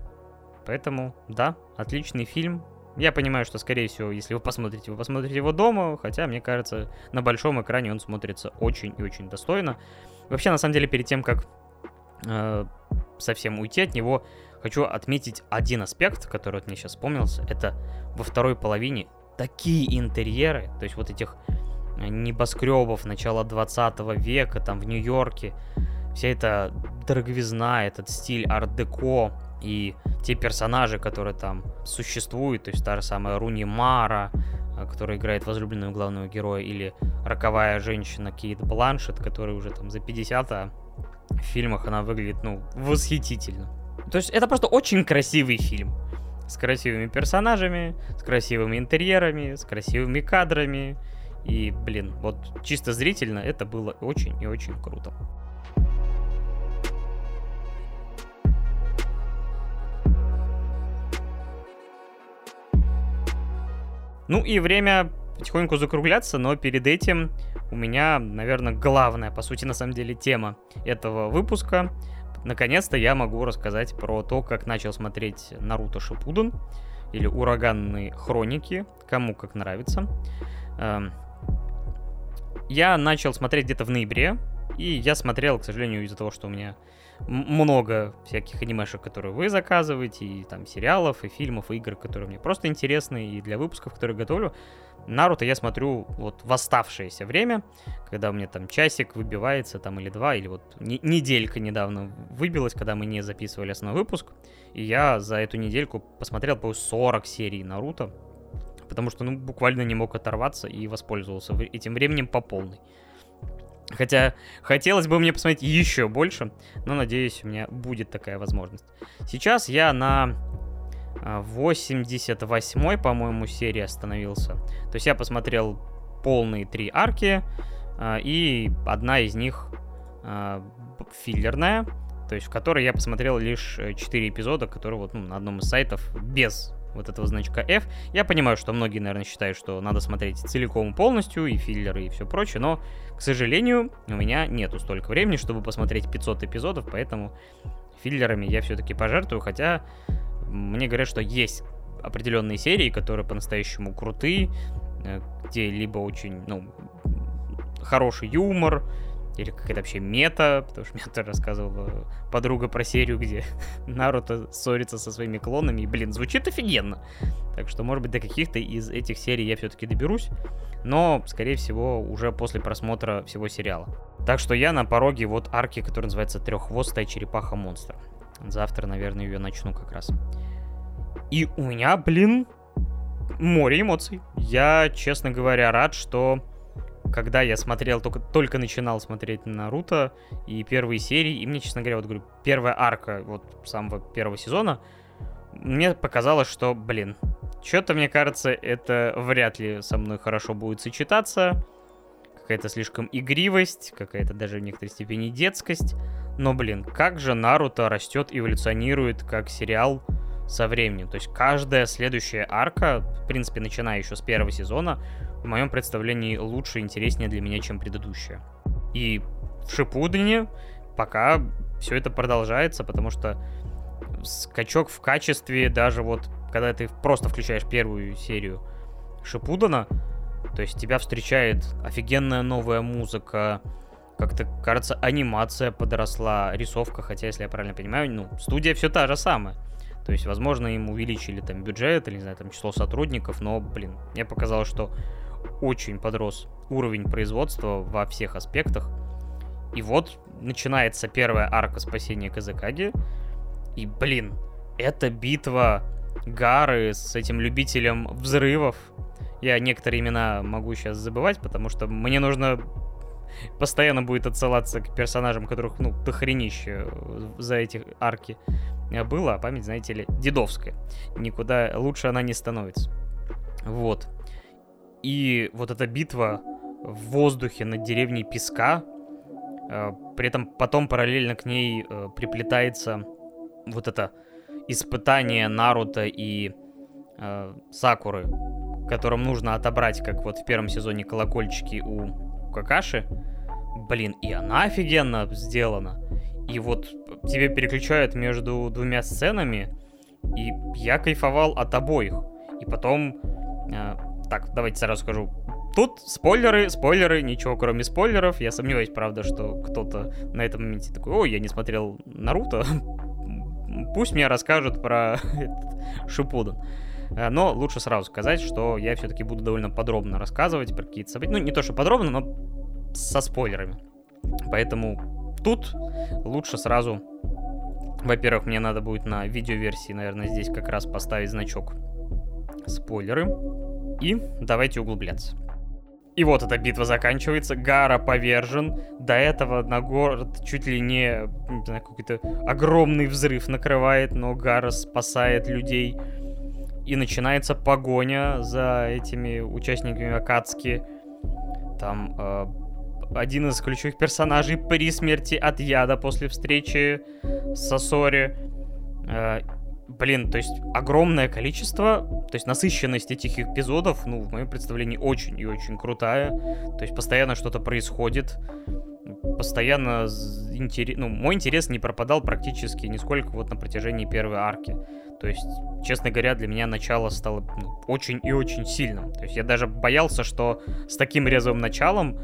A: Поэтому, да, отличный фильм. Я понимаю, что, скорее всего, если вы посмотрите, вы посмотрите его дома, хотя, мне кажется, на большом экране он смотрится очень и очень достойно. Вообще, на самом деле, перед тем, как э, совсем уйти от него, хочу отметить один аспект, который вот мне сейчас вспомнился. Это во второй половине такие интерьеры, то есть вот этих э, небоскребов начала 20 века, там в Нью-Йорке, вся эта дороговизна, этот стиль арт-деко и те персонажи, которые там существуют, то есть та же самая Руни Мара, э, которая играет возлюбленную главного героя, или роковая женщина Кейт Бланшет, которая уже там за 50, а в фильмах она выглядит, ну, восхитительно. То есть это просто очень красивый фильм. С красивыми персонажами, с красивыми интерьерами, с красивыми кадрами. И, блин, вот чисто зрительно это было очень и очень круто. Ну и время потихоньку закругляться, но перед этим у меня, наверное, главная, по сути, на самом деле, тема этого выпуска. Наконец-то я могу рассказать про то, как начал смотреть Наруто Шипуден или Ураганные хроники, кому как нравится. Эм, я начал смотреть где-то в ноябре, и я смотрел, к сожалению, из-за того, что у меня много всяких анимешек, которые вы заказываете, и там сериалов, и фильмов, и игр, которые мне просто интересны, и для выпусков, которые готовлю. Наруто я смотрю вот в оставшееся время, когда у меня там часик выбивается, там или два, или вот не- неделька недавно выбилась, когда мы не записывали основной выпуск, и я за эту недельку посмотрел, по 40 серий Наруто, потому что, ну, буквально не мог оторваться и воспользовался этим временем по полной. Хотя хотелось бы мне посмотреть еще больше, но надеюсь, у меня будет такая возможность. Сейчас я на 88 по-моему, серии остановился. То есть я посмотрел полные три арки, а, и одна из них а, филлерная, то есть в которой я посмотрел лишь 4 эпизода, которые вот ну, на одном из сайтов без вот этого значка F. Я понимаю, что многие, наверное, считают, что надо смотреть целиком полностью, и филлеры, и все прочее, но, к сожалению, у меня нету столько времени, чтобы посмотреть 500 эпизодов, поэтому филлерами я все-таки пожертвую, хотя мне говорят, что есть определенные серии, которые по-настоящему крутые, э, где либо очень, ну, хороший юмор, или какая-то вообще мета, потому что тоже рассказывала подруга про серию, где Наруто ссорится со своими клонами, и, блин, звучит офигенно. Так что, может быть, до каких-то из этих серий я все-таки доберусь, но, скорее всего, уже после просмотра всего сериала. Так что я на пороге вот арки, которая называется «Треххвостая черепаха-монстр». Завтра, наверное, ее начну как раз. И у меня, блин, море эмоций. Я, честно говоря, рад, что когда я смотрел, только, только начинал смотреть Наруто и первые серии, и мне, честно говоря, вот говорю, первая арка вот самого первого сезона, мне показалось, что, блин, что-то, мне кажется, это вряд ли со мной хорошо будет сочетаться. какая-то слишком игривость, какая-то даже в некоторой степени детскость. Но, блин, как же Наруто растет, эволюционирует как сериал со временем. То есть каждая следующая арка, в принципе, начиная еще с первого сезона, в моем представлении лучше и интереснее для меня, чем предыдущая. И в Шипудене пока все это продолжается, потому что скачок в качестве даже вот, когда ты просто включаешь первую серию Шипудана, то есть тебя встречает офигенная новая музыка, как-то, кажется, анимация подросла, рисовка, хотя, если я правильно понимаю, ну, студия все та же самая. То есть, возможно, им увеличили там бюджет или, не знаю, там число сотрудников, но, блин, мне показалось, что очень подрос уровень производства во всех аспектах. И вот начинается первая арка спасения Казакаги. И, блин, это битва Гары с этим любителем взрывов. Я некоторые имена могу сейчас забывать, потому что мне нужно постоянно будет отсылаться к персонажам, которых, ну, дохренище за эти арки было, а память, знаете ли, дедовская. Никуда лучше она не становится. Вот. И вот эта битва в воздухе над деревней Песка, э, при этом потом параллельно к ней э, приплетается вот это испытание Наруто и э, Сакуры, которым нужно отобрать, как вот в первом сезоне колокольчики у Какаши. Блин, и она офигенно сделана. И вот тебе переключают между двумя сценами, и я кайфовал от обоих. И потом... так, давайте сразу скажу. Тут спойлеры, спойлеры, ничего кроме спойлеров. Я сомневаюсь, правда, что кто-то на этом моменте такой, ой, я не смотрел Наруто. Пусть мне расскажут про Шипудан. Э, но лучше сразу сказать, что я все-таки буду довольно подробно рассказывать про какие-то события. Ну, не то, что подробно, но со спойлерами. Поэтому тут лучше сразу... Во-первых, мне надо будет на видеоверсии, наверное, здесь как раз поставить значок спойлеры. И давайте углубляться. И вот эта битва заканчивается, Гара повержен. До этого на город чуть ли не, не знаю, какой-то огромный взрыв накрывает, но Гара спасает людей. И начинается погоня за этими участниками Акацки. Там э, один из ключевых персонажей при смерти от яда после встречи с Сосори. Э, блин, то есть огромное количество, то есть насыщенность этих эпизодов, ну, в моем представлении, очень и очень крутая. То есть постоянно что-то происходит. Постоянно интерес, ну, мой интерес не пропадал практически нисколько вот на протяжении первой арки. То есть, честно говоря, для меня начало стало ну, очень и очень сильным. То есть я даже боялся, что с таким резвым началом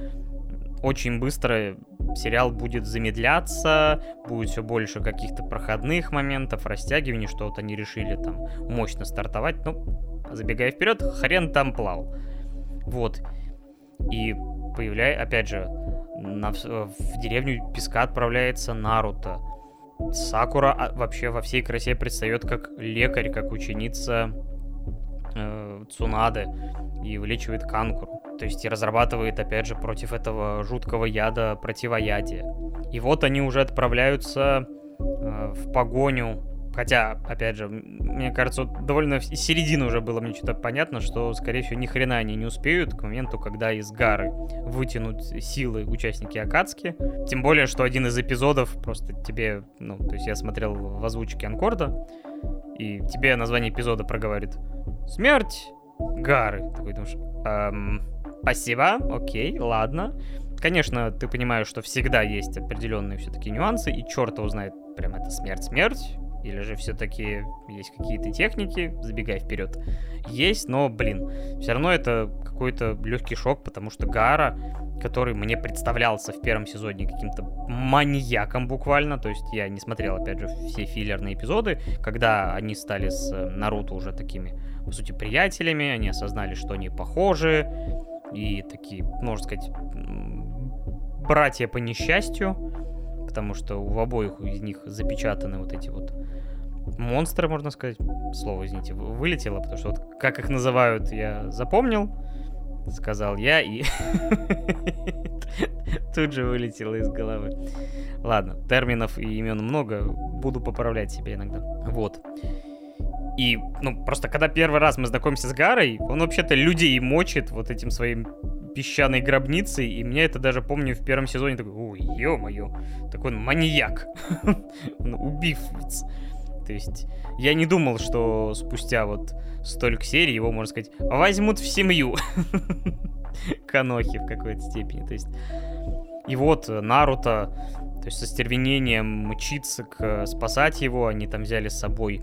A: очень быстро сериал будет замедляться, будет все больше каких-то проходных моментов, растягиваний, что вот они решили там мощно стартовать. Ну, забегая вперед, хрен там плал. Вот. И появляя, опять же, на, в деревню Песка отправляется Наруто. Сакура а, вообще во всей красе предстает как лекарь, как ученица э, Цунады и вылечивает Канкуру. То есть и разрабатывает, опять же, против этого жуткого яда противоядие. И вот они уже отправляются э, в погоню. Хотя, опять же, мне кажется, вот довольно из середины уже было мне что-то понятно, что, скорее всего, ни хрена они не успеют к моменту, когда из Гары вытянут силы участники Акацки. Тем более, что один из эпизодов просто тебе, ну, то есть я смотрел в озвучке Анкорда, и тебе название эпизода проговорит «Смерть Гары». Такой думаешь, эм, Спасибо, окей, ладно. Конечно, ты понимаешь, что всегда есть определенные все-таки нюансы, и черт его знает, прям это смерть-смерть, или же все-таки есть какие-то техники, забегая вперед, есть, но, блин, все равно это какой-то легкий шок, потому что Гара, который мне представлялся в первом сезоне каким-то маньяком буквально, то есть я не смотрел, опять же, все филлерные эпизоды, когда они стали с Наруто уже такими, по сути, приятелями, они осознали, что они похожи, и такие, можно сказать, братья по несчастью, потому что у обоих из них запечатаны вот эти вот монстры, можно сказать. Слово, извините, вылетело, потому что вот как их называют, я запомнил, сказал я, и тут же вылетело из головы. Ладно, терминов и имен много, буду поправлять себя иногда. Вот. И, ну, просто когда первый раз мы знакомимся с Гарой, он вообще-то людей мочит вот этим своим песчаной гробницей, и меня это даже помню в первом сезоне такой, ой, ё-моё, такой он маньяк, убивец. То есть я не думал, что спустя вот столько серий его, можно сказать, возьмут в семью. Канохи в какой-то степени. То есть и вот Наруто, то есть со стервенением мчится к спасать его. Они там взяли с собой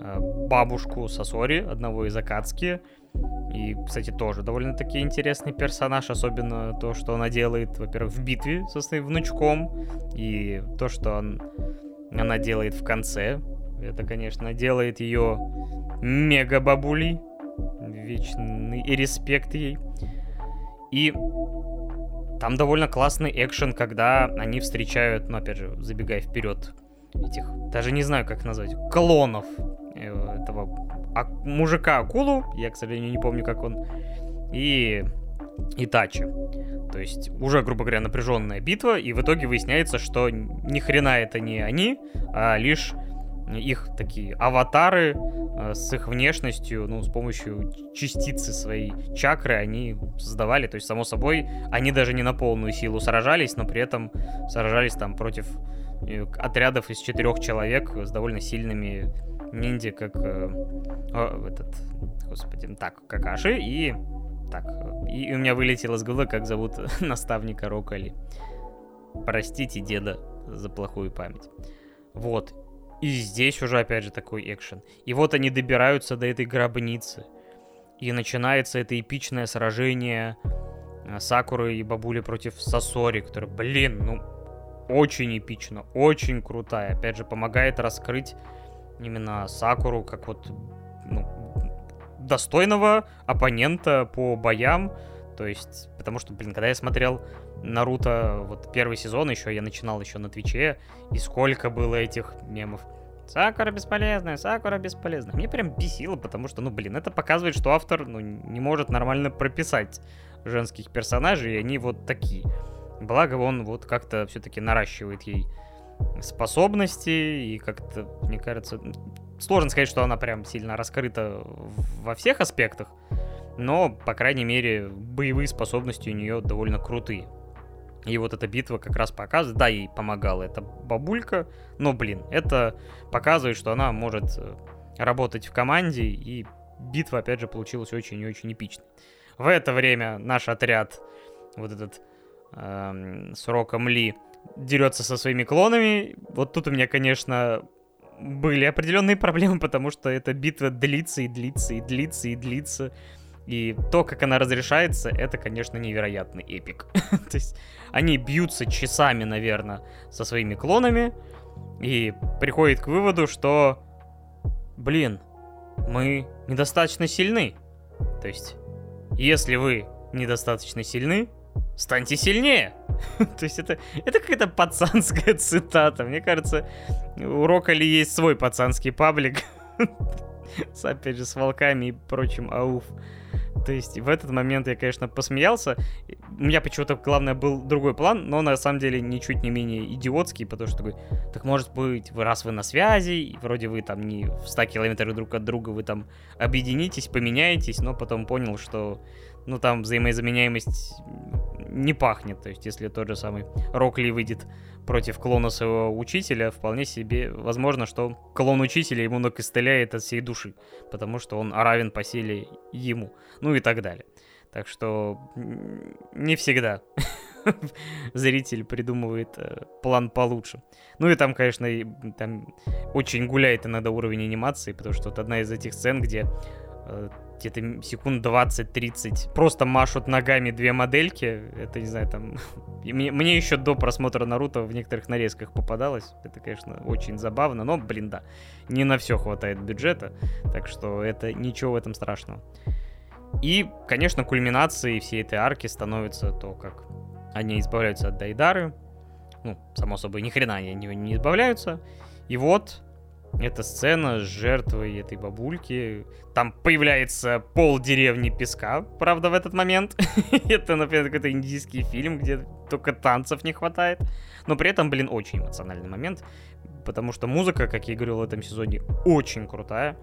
A: э, бабушку Сосори, одного из Акацки. И, кстати, тоже довольно-таки интересный персонаж, особенно то, что она делает, во-первых, в битве со своим внучком, и то, что он, она делает в конце. Это, конечно, делает ее мега-бабулей. Вечный респект ей. И там довольно классный экшен, когда они встречают, ну, опять же, забегая вперед, этих, даже не знаю, как назвать, клонов э, этого а, мужика-акулу, я, к сожалению, не помню, как он, и Итачи. То есть уже, грубо говоря, напряженная битва, и в итоге выясняется, что ни хрена это не они, а лишь их такие аватары э, с их внешностью, ну, с помощью частицы своей чакры они создавали. То есть, само собой, они даже не на полную силу сражались, но при этом сражались там против отрядов из четырех человек с довольно сильными ниндзя, как э, этот, господи, так, Какаши и так, и у меня вылетело с головы, как зовут наставника Рокали. Простите деда за плохую память. Вот. И здесь уже, опять же, такой экшен. И вот они добираются до этой гробницы. И начинается это эпичное сражение э, Сакуры и бабули против Сасори, которая, блин, ну, очень эпично, очень крутая. Опять же, помогает раскрыть именно Сакуру как вот ну, достойного оппонента по боям. То есть, потому что, блин, когда я смотрел Наруто, вот первый сезон еще, я начинал еще на Твиче, и сколько было этих мемов. Сакура бесполезная, Сакура бесполезная. Мне прям бесило, потому что, ну, блин, это показывает, что автор, ну, не может нормально прописать женских персонажей, и они вот такие. Благо, он вот как-то все-таки наращивает ей способности, и как-то, мне кажется, сложно сказать, что она прям сильно раскрыта во всех аспектах, но, по крайней мере, боевые способности у нее довольно крутые. И вот эта битва как раз показывает, да, ей помогала эта бабулька, но, блин, это показывает, что она может э, работать в команде, и битва, опять же, получилась очень и очень эпичной. В это время наш отряд, вот этот эм, с Роком Ли, дерется со своими клонами. Вот тут у меня, конечно, были определенные проблемы, потому что эта битва длится и длится и длится и длится. И то, как она разрешается, это, конечно, невероятный эпик. то есть они бьются часами, наверное, со своими клонами и приходят к выводу, что, блин, мы недостаточно сильны. То есть, если вы недостаточно сильны, станьте сильнее. То есть это, это какая-то пацанская цитата. Мне кажется, у Рокали есть свой пацанский паблик. с, опять же, с волками и прочим ауф. То есть в этот момент я, конечно, посмеялся. У меня почему-то, главное, был другой план, но на самом деле ничуть не менее идиотский, потому что такой, так может быть, вы, раз вы на связи, и вроде вы там не в 100 километрах друг от друга, вы там объединитесь, поменяетесь, но потом понял, что ну там взаимозаменяемость не пахнет. То есть, если тот же самый Рокли выйдет против клона своего учителя, вполне себе возможно, что клон учителя ему накостыляет от всей души, потому что он равен по силе ему, ну и так далее. Так что не всегда зритель придумывает э, план получше. Ну и там, конечно, там очень гуляет иногда уровень анимации, потому что вот одна из этих сцен, где э, где-то секунд 20-30 просто машут ногами две модельки. Это, не знаю, там... мне, мне еще до просмотра Наруто в некоторых нарезках попадалось. Это, конечно, очень забавно, но, блин, да, не на все хватает бюджета, так что это ничего в этом страшного. И, конечно, кульминацией всей этой арки становится то, как они избавляются от Дайдары. Ну, само собой, ни хрена они не, избавляются. И вот эта сцена с жертвой этой бабульки. Там появляется пол деревни песка, правда, в этот момент. Это, например, какой-то индийский фильм, где только танцев не хватает. Но при этом, блин, очень эмоциональный момент. Потому что музыка, как я и говорил в этом сезоне, очень крутая.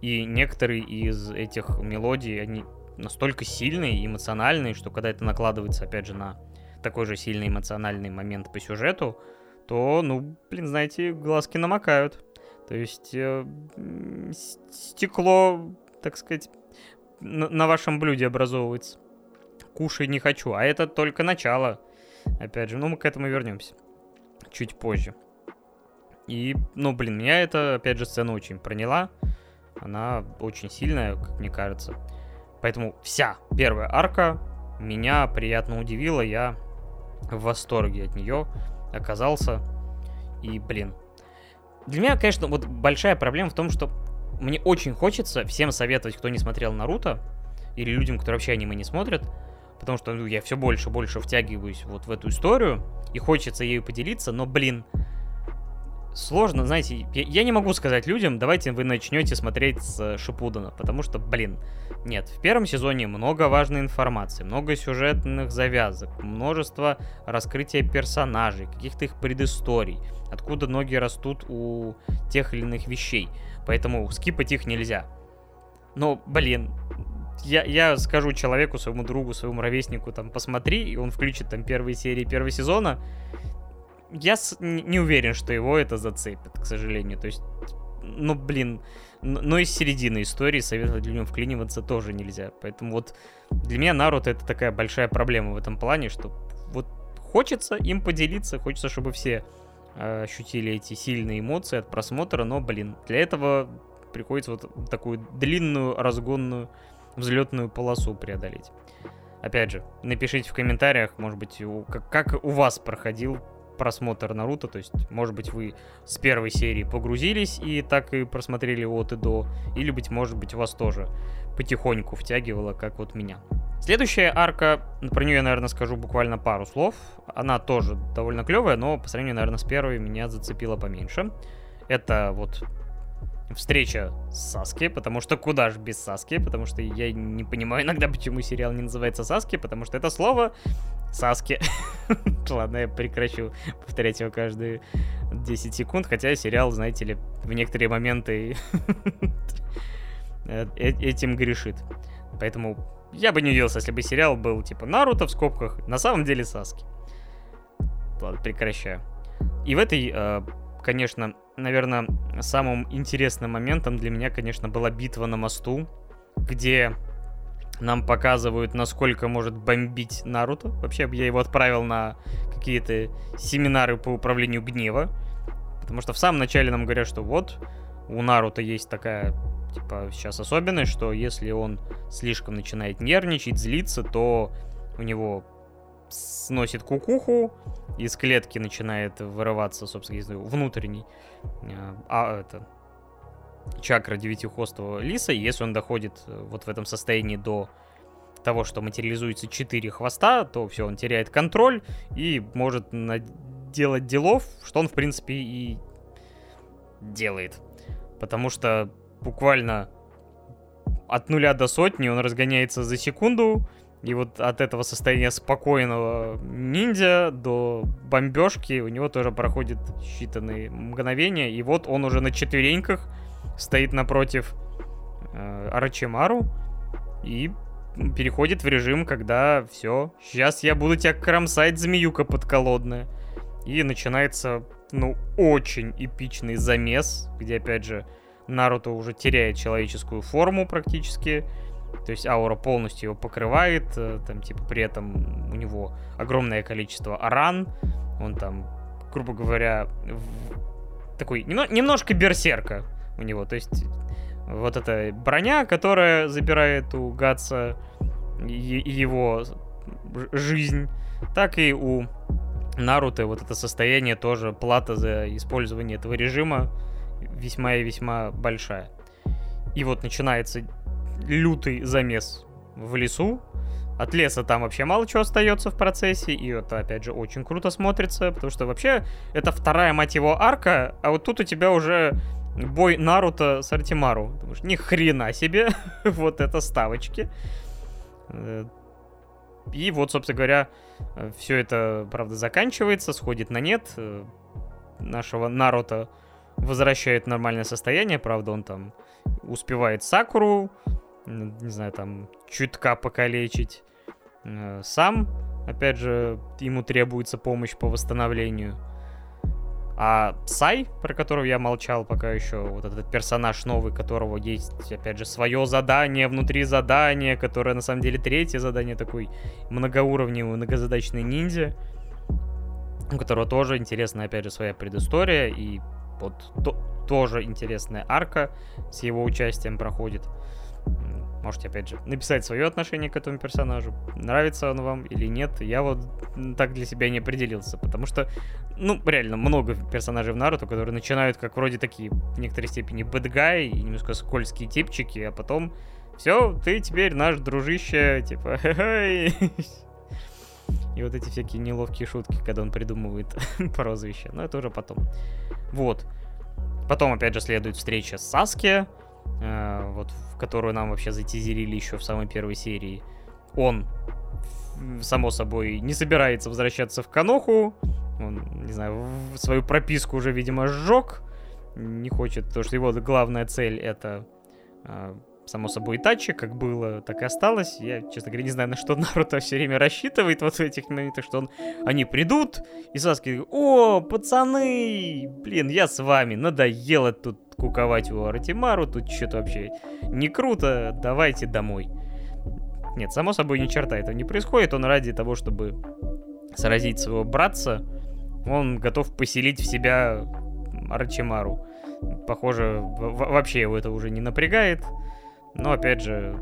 A: И некоторые из этих мелодий, они настолько сильный и эмоциональный, что когда это накладывается, опять же, на такой же сильный эмоциональный момент по сюжету, то, ну, блин, знаете, глазки намокают. То есть э, стекло, так сказать, на, вашем блюде образовывается. Кушай не хочу, а это только начало. Опять же, ну мы к этому вернемся чуть позже. И, ну, блин, меня это, опять же, сцена очень проняла. Она очень сильная, как мне кажется. Поэтому вся первая арка меня приятно удивила. Я в восторге от нее оказался. И, блин. Для меня, конечно, вот большая проблема в том, что мне очень хочется всем советовать, кто не смотрел Наруто, или людям, которые вообще аниме не смотрят, потому что ну, я все больше и больше втягиваюсь вот в эту историю, и хочется ею поделиться, но, блин, сложно, знаете, я, я не могу сказать людям, давайте вы начнете смотреть с Шипудана, потому что, блин, нет, в первом сезоне много важной информации, много сюжетных завязок, множество раскрытия персонажей, каких-то их предысторий, откуда ноги растут у тех или иных вещей, поэтому скипать их нельзя. Но, блин, я, я скажу человеку, своему другу, своему ровеснику, там, посмотри, и он включит там первые серии первого сезона, я с, не уверен, что его это зацепит, к сожалению. То есть, ну, блин, но из середины истории советовать людям вклиниваться тоже нельзя. Поэтому вот для меня Наруто это такая большая проблема в этом плане, что вот хочется им поделиться, хочется, чтобы все э, ощутили эти сильные эмоции от просмотра, но, блин, для этого приходится вот такую длинную, разгонную, взлетную полосу преодолеть. Опять же, напишите в комментариях, может быть, у, как, как у вас проходил просмотр Наруто, то есть, может быть, вы с первой серии погрузились и так и просмотрели от и до, или, быть может быть, вас тоже потихоньку втягивало, как вот меня. Следующая арка, про нее я, наверное, скажу буквально пару слов. Она тоже довольно клевая, но по сравнению, наверное, с первой меня зацепила поменьше. Это вот встреча с Саски, потому что куда же без Саски, потому что я не понимаю иногда, почему сериал не называется Саски, потому что это слово Саски. Ладно, я прекращу повторять его каждые 10 секунд, хотя сериал, знаете ли, в некоторые моменты э, э, этим грешит. Поэтому я бы не удивился, если бы сериал был типа Наруто в скобках, на самом деле Саски. Ладно, прекращаю. И в этой, э, конечно, наверное, самым интересным моментом для меня, конечно, была битва на мосту, где нам показывают, насколько может бомбить Наруто. Вообще, я его отправил на какие-то семинары по управлению гнева. Потому что в самом начале нам говорят, что вот, у Наруто есть такая, типа, сейчас особенность, что если он слишком начинает нервничать, злиться, то у него сносит кукуху, из клетки начинает вырываться, собственно, внутренний а, а это чакра девятихвостого лиса, и если он доходит э, вот в этом состоянии до того, что материализуется четыре хвоста, то все, он теряет контроль и может делать делов, что он, в принципе, и делает. Потому что буквально от нуля до сотни он разгоняется за секунду, и вот от этого состояния спокойного ниндзя до бомбежки у него тоже проходит считанные мгновения. И вот он уже на четвереньках стоит напротив э, Арачимару и переходит в режим, когда все, сейчас я буду тебя кромсать, змеюка подколодная. И начинается, ну, очень эпичный замес, где, опять же, Наруто уже теряет человеческую форму практически. То есть аура полностью его покрывает, э, там, типа, при этом у него огромное количество аран, он там, грубо говоря, в... такой немно... немножко берсерка у него, то есть вот эта броня, которая забирает у Гатса его жизнь, так и у Наруто вот это состояние тоже плата за использование этого режима весьма и весьма большая. И вот начинается лютый замес в лесу. От леса там вообще мало чего остается в процессе, и это, опять же, очень круто смотрится, потому что вообще это вторая, мать его, арка, а вот тут у тебя уже бой Наруто с Артимару. Думаешь, ни хрена себе, вот это ставочки. Э, и вот, собственно говоря, все это, правда, заканчивается, сходит на нет. Э, нашего Наруто возвращает нормальное состояние, правда, он там успевает Сакуру не знаю, там, чутка покалечить. Э, сам, опять же, ему требуется помощь по восстановлению. А Сай, про которого я молчал пока еще, вот этот персонаж новый, которого есть, опять же, свое задание внутри задания, которое на самом деле третье задание, такой многоуровневый, многозадачный ниндзя, у которого тоже интересная, опять же, своя предыстория, и вот то, тоже интересная арка с его участием проходит. Можете, опять же, написать свое отношение к этому персонажу. Нравится он вам или нет. Я вот так для себя не определился. Потому что, ну, реально, много персонажей в Наруто, которые начинают как вроде такие, в некоторой степени, бэдгай и немножко скользкие типчики, а потом все, ты теперь наш дружище, типа, И вот эти всякие неловкие шутки, когда он придумывает прозвище. Но это уже потом. Вот. Потом, опять же, следует встреча с Саски, э, вот, в которую нам вообще затизерили еще в самой первой серии. Он, само собой, не собирается возвращаться в Каноху. Он, не знаю, свою прописку уже, видимо, сжег. Не хочет, потому что его главная цель это э, само собой, Итачи, как было, так и осталось. Я, честно говоря, не знаю, на что Наруто все время рассчитывает вот в этих моментах, что он, они придут, и Саски о, пацаны, блин, я с вами, надоело тут куковать у Аратимару, тут что-то вообще не круто, давайте домой. Нет, само собой, ни черта этого не происходит, он ради того, чтобы сразить своего братца, он готов поселить в себя Арачимару. Похоже, вообще его это уже не напрягает. Но опять же,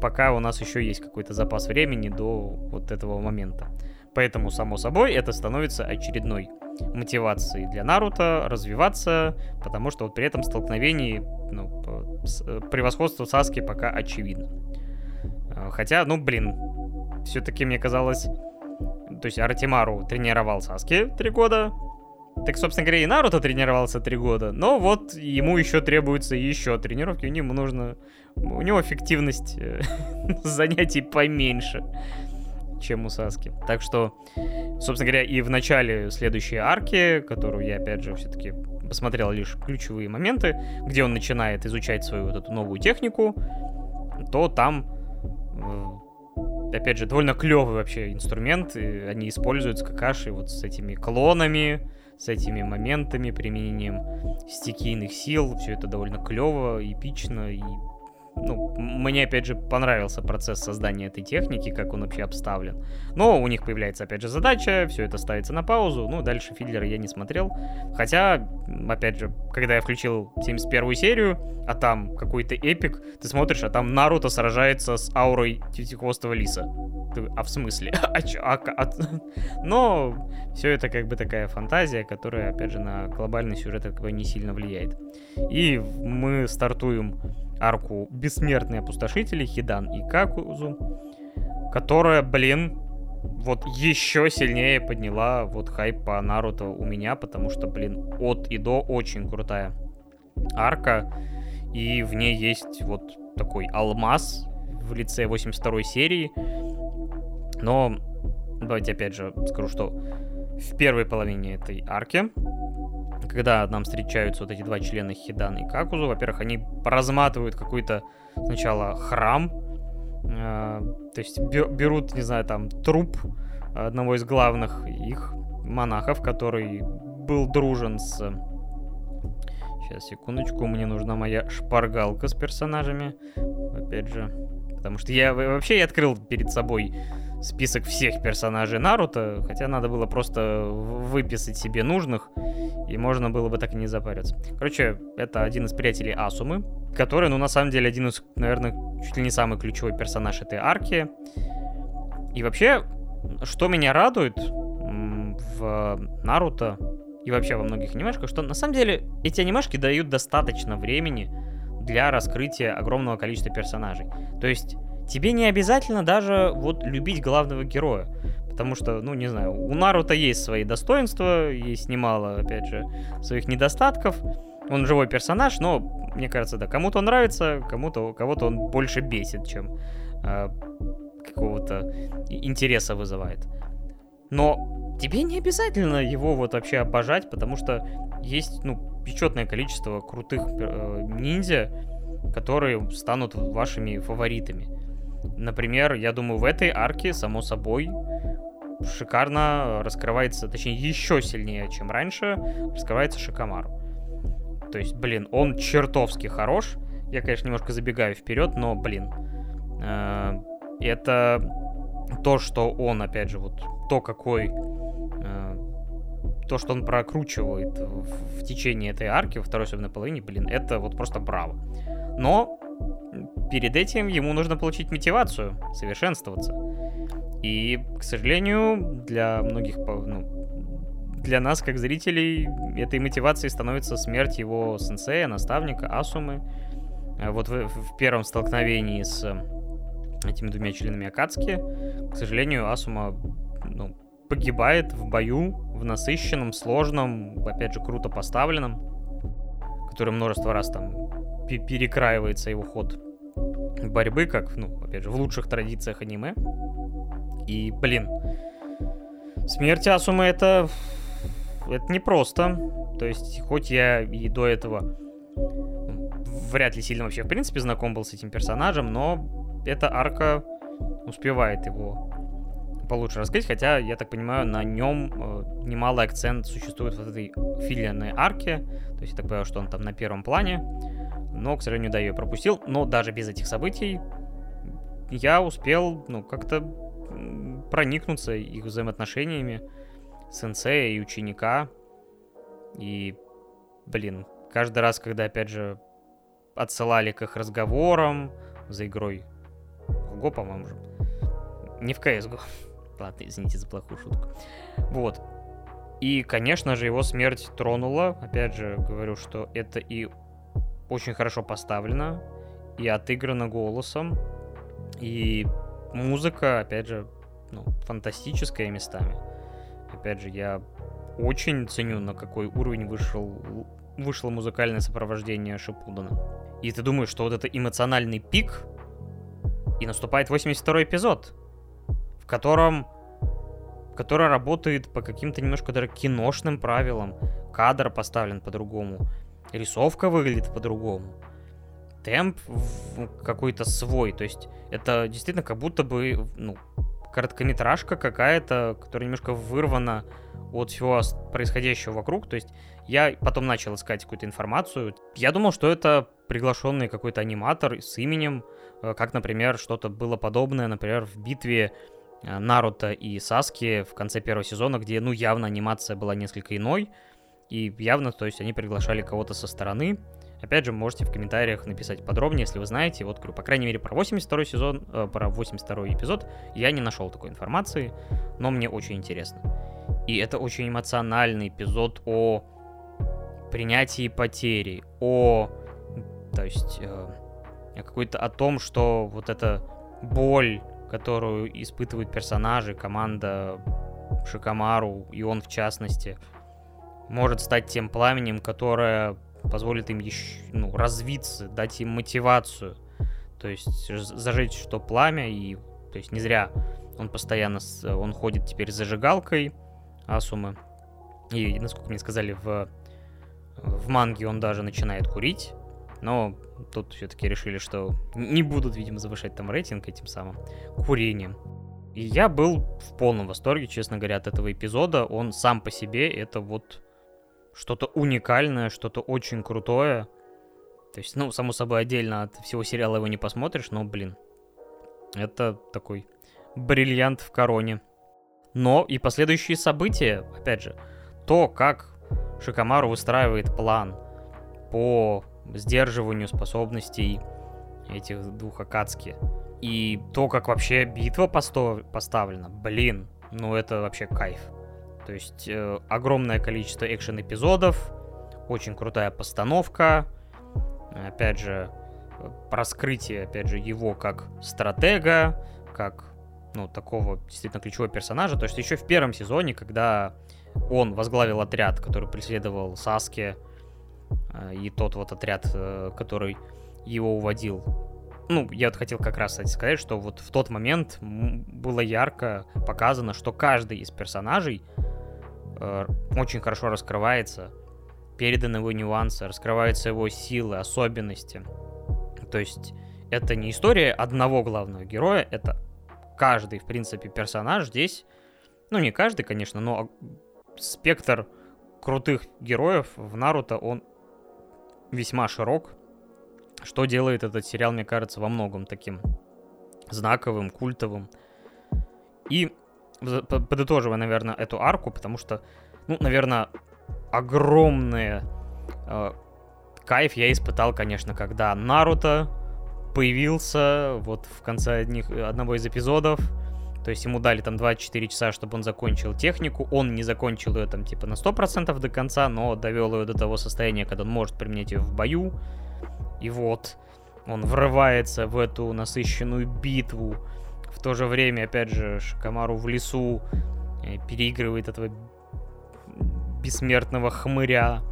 A: пока у нас еще есть какой-то запас времени до вот этого момента. Поэтому, само собой, это становится очередной мотивацией для Наруто развиваться, потому что вот при этом столкновении ну, э, превосходство Саски пока очевидно. А, хотя, ну, блин, все-таки мне казалось... То есть Артемару тренировал Саски три года, так, собственно говоря, и Наруто тренировался три года, но вот ему еще требуется еще тренировки, у него нужно... У него эффективность э, занятий поменьше, чем у Саски. Так что, собственно говоря, и в начале следующей арки, которую я, опять же, все-таки посмотрел лишь ключевые моменты, где он начинает изучать свою вот эту новую технику, то там э, опять же, довольно клевый вообще инструмент. И они используют с Какаши вот с этими клонами, с этими моментами, применением стихийных сил. Все это довольно клево, эпично и ну, мне, опять же, понравился процесс создания этой техники, как он вообще обставлен. Но у них появляется, опять же, задача, все это ставится на паузу, ну, дальше филлеры я не смотрел. Хотя, опять же, когда я включил 71 серию, а там какой-то эпик, ты смотришь, а там Наруто сражается с аурой Тетихвостого Лиса. Ты, а в смысле? а чё? А, а... Но все это как бы такая фантазия, которая, опять же, на глобальный сюжет бы не сильно влияет. И мы стартуем арку Бессмертные Опустошители, Хидан и Какузу, которая, блин, вот еще сильнее подняла вот хайп по Наруто у меня, потому что, блин, от и до очень крутая арка, и в ней есть вот такой алмаз в лице 82 серии, но давайте опять же скажу, что в первой половине этой арки когда нам встречаются вот эти два члена Хидан и Какузу, во-первых, они разматывают какой-то сначала храм, э, то есть берут, не знаю, там труп одного из главных их монахов, который был дружен с... Сейчас, секундочку, мне нужна моя шпаргалка с персонажами. Опять же, потому что я вообще я открыл перед собой список всех персонажей Наруто, хотя надо было просто выписать себе нужных, и можно было бы так и не запариться. Короче, это один из приятелей Асумы, который, ну, на самом деле, один из, наверное, чуть ли не самый ключевой персонаж этой арки. И вообще, что меня радует в Наруто и вообще во многих анимешках, что на самом деле эти анимешки дают достаточно времени для раскрытия огромного количества персонажей. То есть тебе не обязательно даже вот любить главного героя. Потому что, ну, не знаю, у Наруто есть свои достоинства, есть немало, опять же, своих недостатков. Он живой персонаж, но, мне кажется, да, кому-то он нравится, кому-то, кого-то он больше бесит, чем э, какого-то интереса вызывает. Но тебе не обязательно его вот вообще обожать, потому что есть, ну, печетное количество крутых э, ниндзя, которые станут вашими фаворитами. Например, я думаю, в этой арке, само собой, шикарно раскрывается, точнее, еще сильнее, чем раньше, раскрывается Шикомару. То есть, блин, он чертовски хорош. Я, конечно, немножко забегаю вперед, но, блин, э, это то, что он, опять же, вот то, какой э, то, что он прокручивает в, в течение этой арки, во второй особенной половине, блин, это вот просто браво. Но перед этим ему нужно получить мотивацию, совершенствоваться. И, к сожалению, для многих, ну, для нас, как зрителей, этой мотивацией становится смерть его сенсея, наставника Асумы. А вот в, в первом столкновении с этими двумя членами Акацки, к сожалению, Асума ну, погибает в бою, в насыщенном, сложном, опять же, круто поставленном, который множество раз там перекраивается его ход борьбы, как, ну, опять же, в лучших традициях аниме. И, блин, смерть Асумы это... Это непросто. То есть, хоть я и до этого вряд ли сильно вообще, в принципе, знаком был с этим персонажем, но эта арка успевает его получше раскрыть, хотя, я так понимаю, на нем э, немалый акцент существует в этой филиальной арке, то есть я так понимаю, что он там на первом плане, но, к сожалению, да, я ее пропустил, но даже без этих событий я успел, ну, как-то проникнуться их взаимоотношениями сенсея и ученика, и, блин, каждый раз, когда, опять же, отсылали к их разговорам за игрой в по-моему. Не в CSGO. Ладно, извините за плохую шутку. Вот. И, конечно же, его смерть тронула. Опять же, говорю, что это и очень хорошо поставлено, и отыграно голосом, и музыка, опять же, ну, фантастическая местами. Опять же, я очень ценю, на какой уровень вышел, вышло музыкальное сопровождение Шипудана. И ты думаешь, что вот это эмоциональный пик, и наступает 82 эпизод котором который работает по каким-то немножко даже киношным правилам. Кадр поставлен по-другому, рисовка выглядит по-другому, темп какой-то свой. То есть это действительно как будто бы ну, короткометражка какая-то, которая немножко вырвана от всего происходящего вокруг. То есть я потом начал искать какую-то информацию. Я думал, что это приглашенный какой-то аниматор с именем, э, как, например, что-то было подобное, например, в битве Наруто и Саски в конце первого сезона, где, ну, явно анимация была несколько иной, и явно, то есть, они приглашали кого-то со стороны. Опять же, можете в комментариях написать подробнее, если вы знаете. Вот, говорю, по крайней мере, про 82 сезон, э, про 82 эпизод я не нашел такой информации, но мне очень интересно. И это очень эмоциональный эпизод о принятии потери, о, то есть, э, какой-то о том, что вот эта боль которую испытывают персонажи, команда Шикамару, и он в частности, может стать тем пламенем, которое позволит им еще, ну, развиться, дать им мотивацию. То есть зажечь что пламя, и то есть не зря он постоянно, он ходит теперь с зажигалкой Асумы. И, насколько мне сказали, в, в манге он даже начинает курить. Но тут все-таки решили, что не будут, видимо, завышать там рейтинг этим самым курением. И я был в полном восторге, честно говоря, от этого эпизода. Он сам по себе это вот что-то уникальное, что-то очень крутое. То есть, ну, само собой, отдельно от всего сериала его не посмотришь, но, блин, это такой бриллиант в короне. Но и последующие события, опять же, то, как Шикамару выстраивает план по сдерживанию способностей этих двух Акацки. И то, как вообще битва постав... поставлена, блин, ну это вообще кайф. То есть э, огромное количество экшен-эпизодов, очень крутая постановка, опять же, раскрытие, опять же, его как стратега, как, ну, такого действительно ключевого персонажа. То есть еще в первом сезоне, когда он возглавил отряд, который преследовал Саске, Э, и тот вот отряд, э, который его уводил. Ну, я вот хотел как раз, кстати, сказать, что вот в тот момент было ярко показано, что каждый из персонажей э, очень хорошо раскрывается, переданы его нюансы, раскрываются его силы, особенности. То есть это не история одного главного героя, это каждый, в принципе, персонаж здесь, ну не каждый, конечно, но спектр крутых героев в Наруто, он весьма широк, что делает этот сериал, мне кажется, во многом таким знаковым, культовым. И подытоживая, наверное, эту арку, потому что, ну, наверное, огромный э, кайф я испытал, конечно, когда Наруто появился вот в конце одних, одного из эпизодов. То есть ему дали там 24 часа, чтобы он закончил технику. Он не закончил ее там типа на 100% до конца, но довел ее до того состояния, когда он может применять ее в бою. И вот он врывается в эту насыщенную битву. В то же время, опять же, Шикамару в лесу э, переигрывает этого бессмертного хмыря,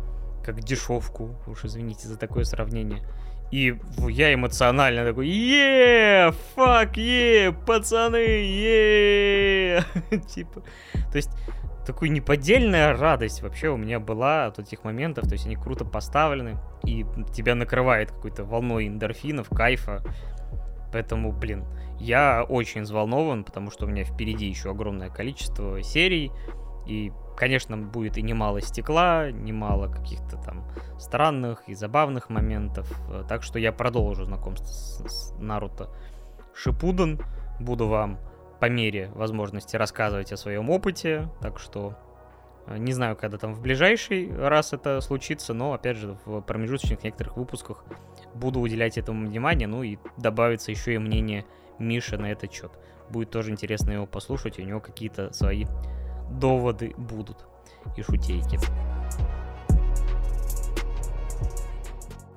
A: как дешевку. Уж извините за такое сравнение. И я эмоционально такой, е фак, е пацаны, е Типа, то есть, такой неподдельная радость вообще у меня была от этих моментов, то есть они круто поставлены, и тебя накрывает какой-то волной эндорфинов, кайфа. Поэтому, блин, я очень взволнован, потому что у меня впереди еще огромное количество серий, и Конечно, будет и немало стекла, немало каких-то там странных и забавных моментов. Э, так что я продолжу знакомство с, с Наруто Шипудан. Буду вам по мере возможности рассказывать о своем опыте. Так что э, не знаю, когда там в ближайший раз это случится, но опять же в промежуточных некоторых выпусках буду уделять этому внимание. Ну и добавится еще и мнение Миши на этот счет. Будет тоже интересно его послушать, у него какие-то свои доводы будут и шутейки.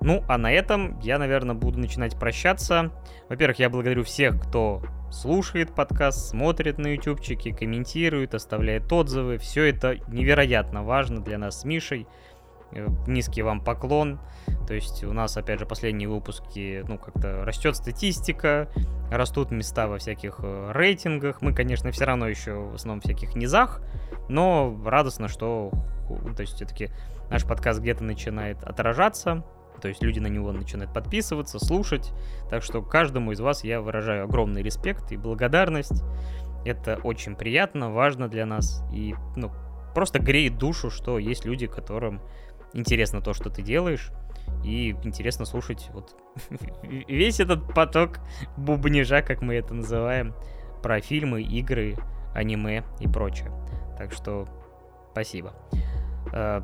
A: Ну, а на этом я, наверное, буду начинать прощаться. Во-первых, я благодарю всех, кто слушает подкаст, смотрит на ютубчике, комментирует, оставляет отзывы. Все это невероятно важно для нас с Мишей. Э, низкий вам поклон. То есть у нас, опять же, последние выпуски, ну, как-то растет статистика, растут места во всяких э, рейтингах. Мы, конечно, все равно еще в основном всяких низах, но радостно, что, то есть все-таки наш подкаст где-то начинает отражаться, то есть люди на него начинают подписываться, слушать. Так что каждому из вас я выражаю огромный респект и благодарность. Это очень приятно, важно для нас и, ну, просто греет душу, что есть люди, которым интересно то, что ты делаешь, и интересно слушать вот весь этот поток бубнижа, как мы это называем, про фильмы, игры, аниме и прочее. Так что спасибо. А,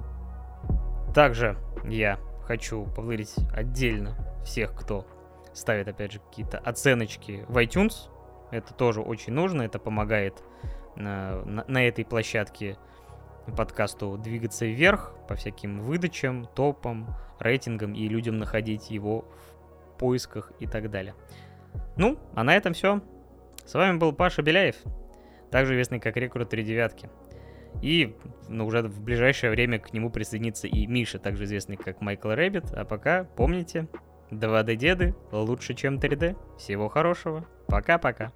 A: также я хочу поблагодарить отдельно всех, кто ставит, опять же, какие-то оценочки в iTunes. Это тоже очень нужно, это помогает на, на, на этой площадке подкасту двигаться вверх по всяким выдачам, топам, рейтингам и людям находить его в поисках и так далее. Ну, а на этом все. С вами был Паша Беляев, также известный как Рекрут 3 девятки. И ну, уже в ближайшее время к нему присоединится и Миша, также известный как Майкл Рэббит. А пока помните, 2D-девы лучше, чем 3D. Всего хорошего. Пока-пока.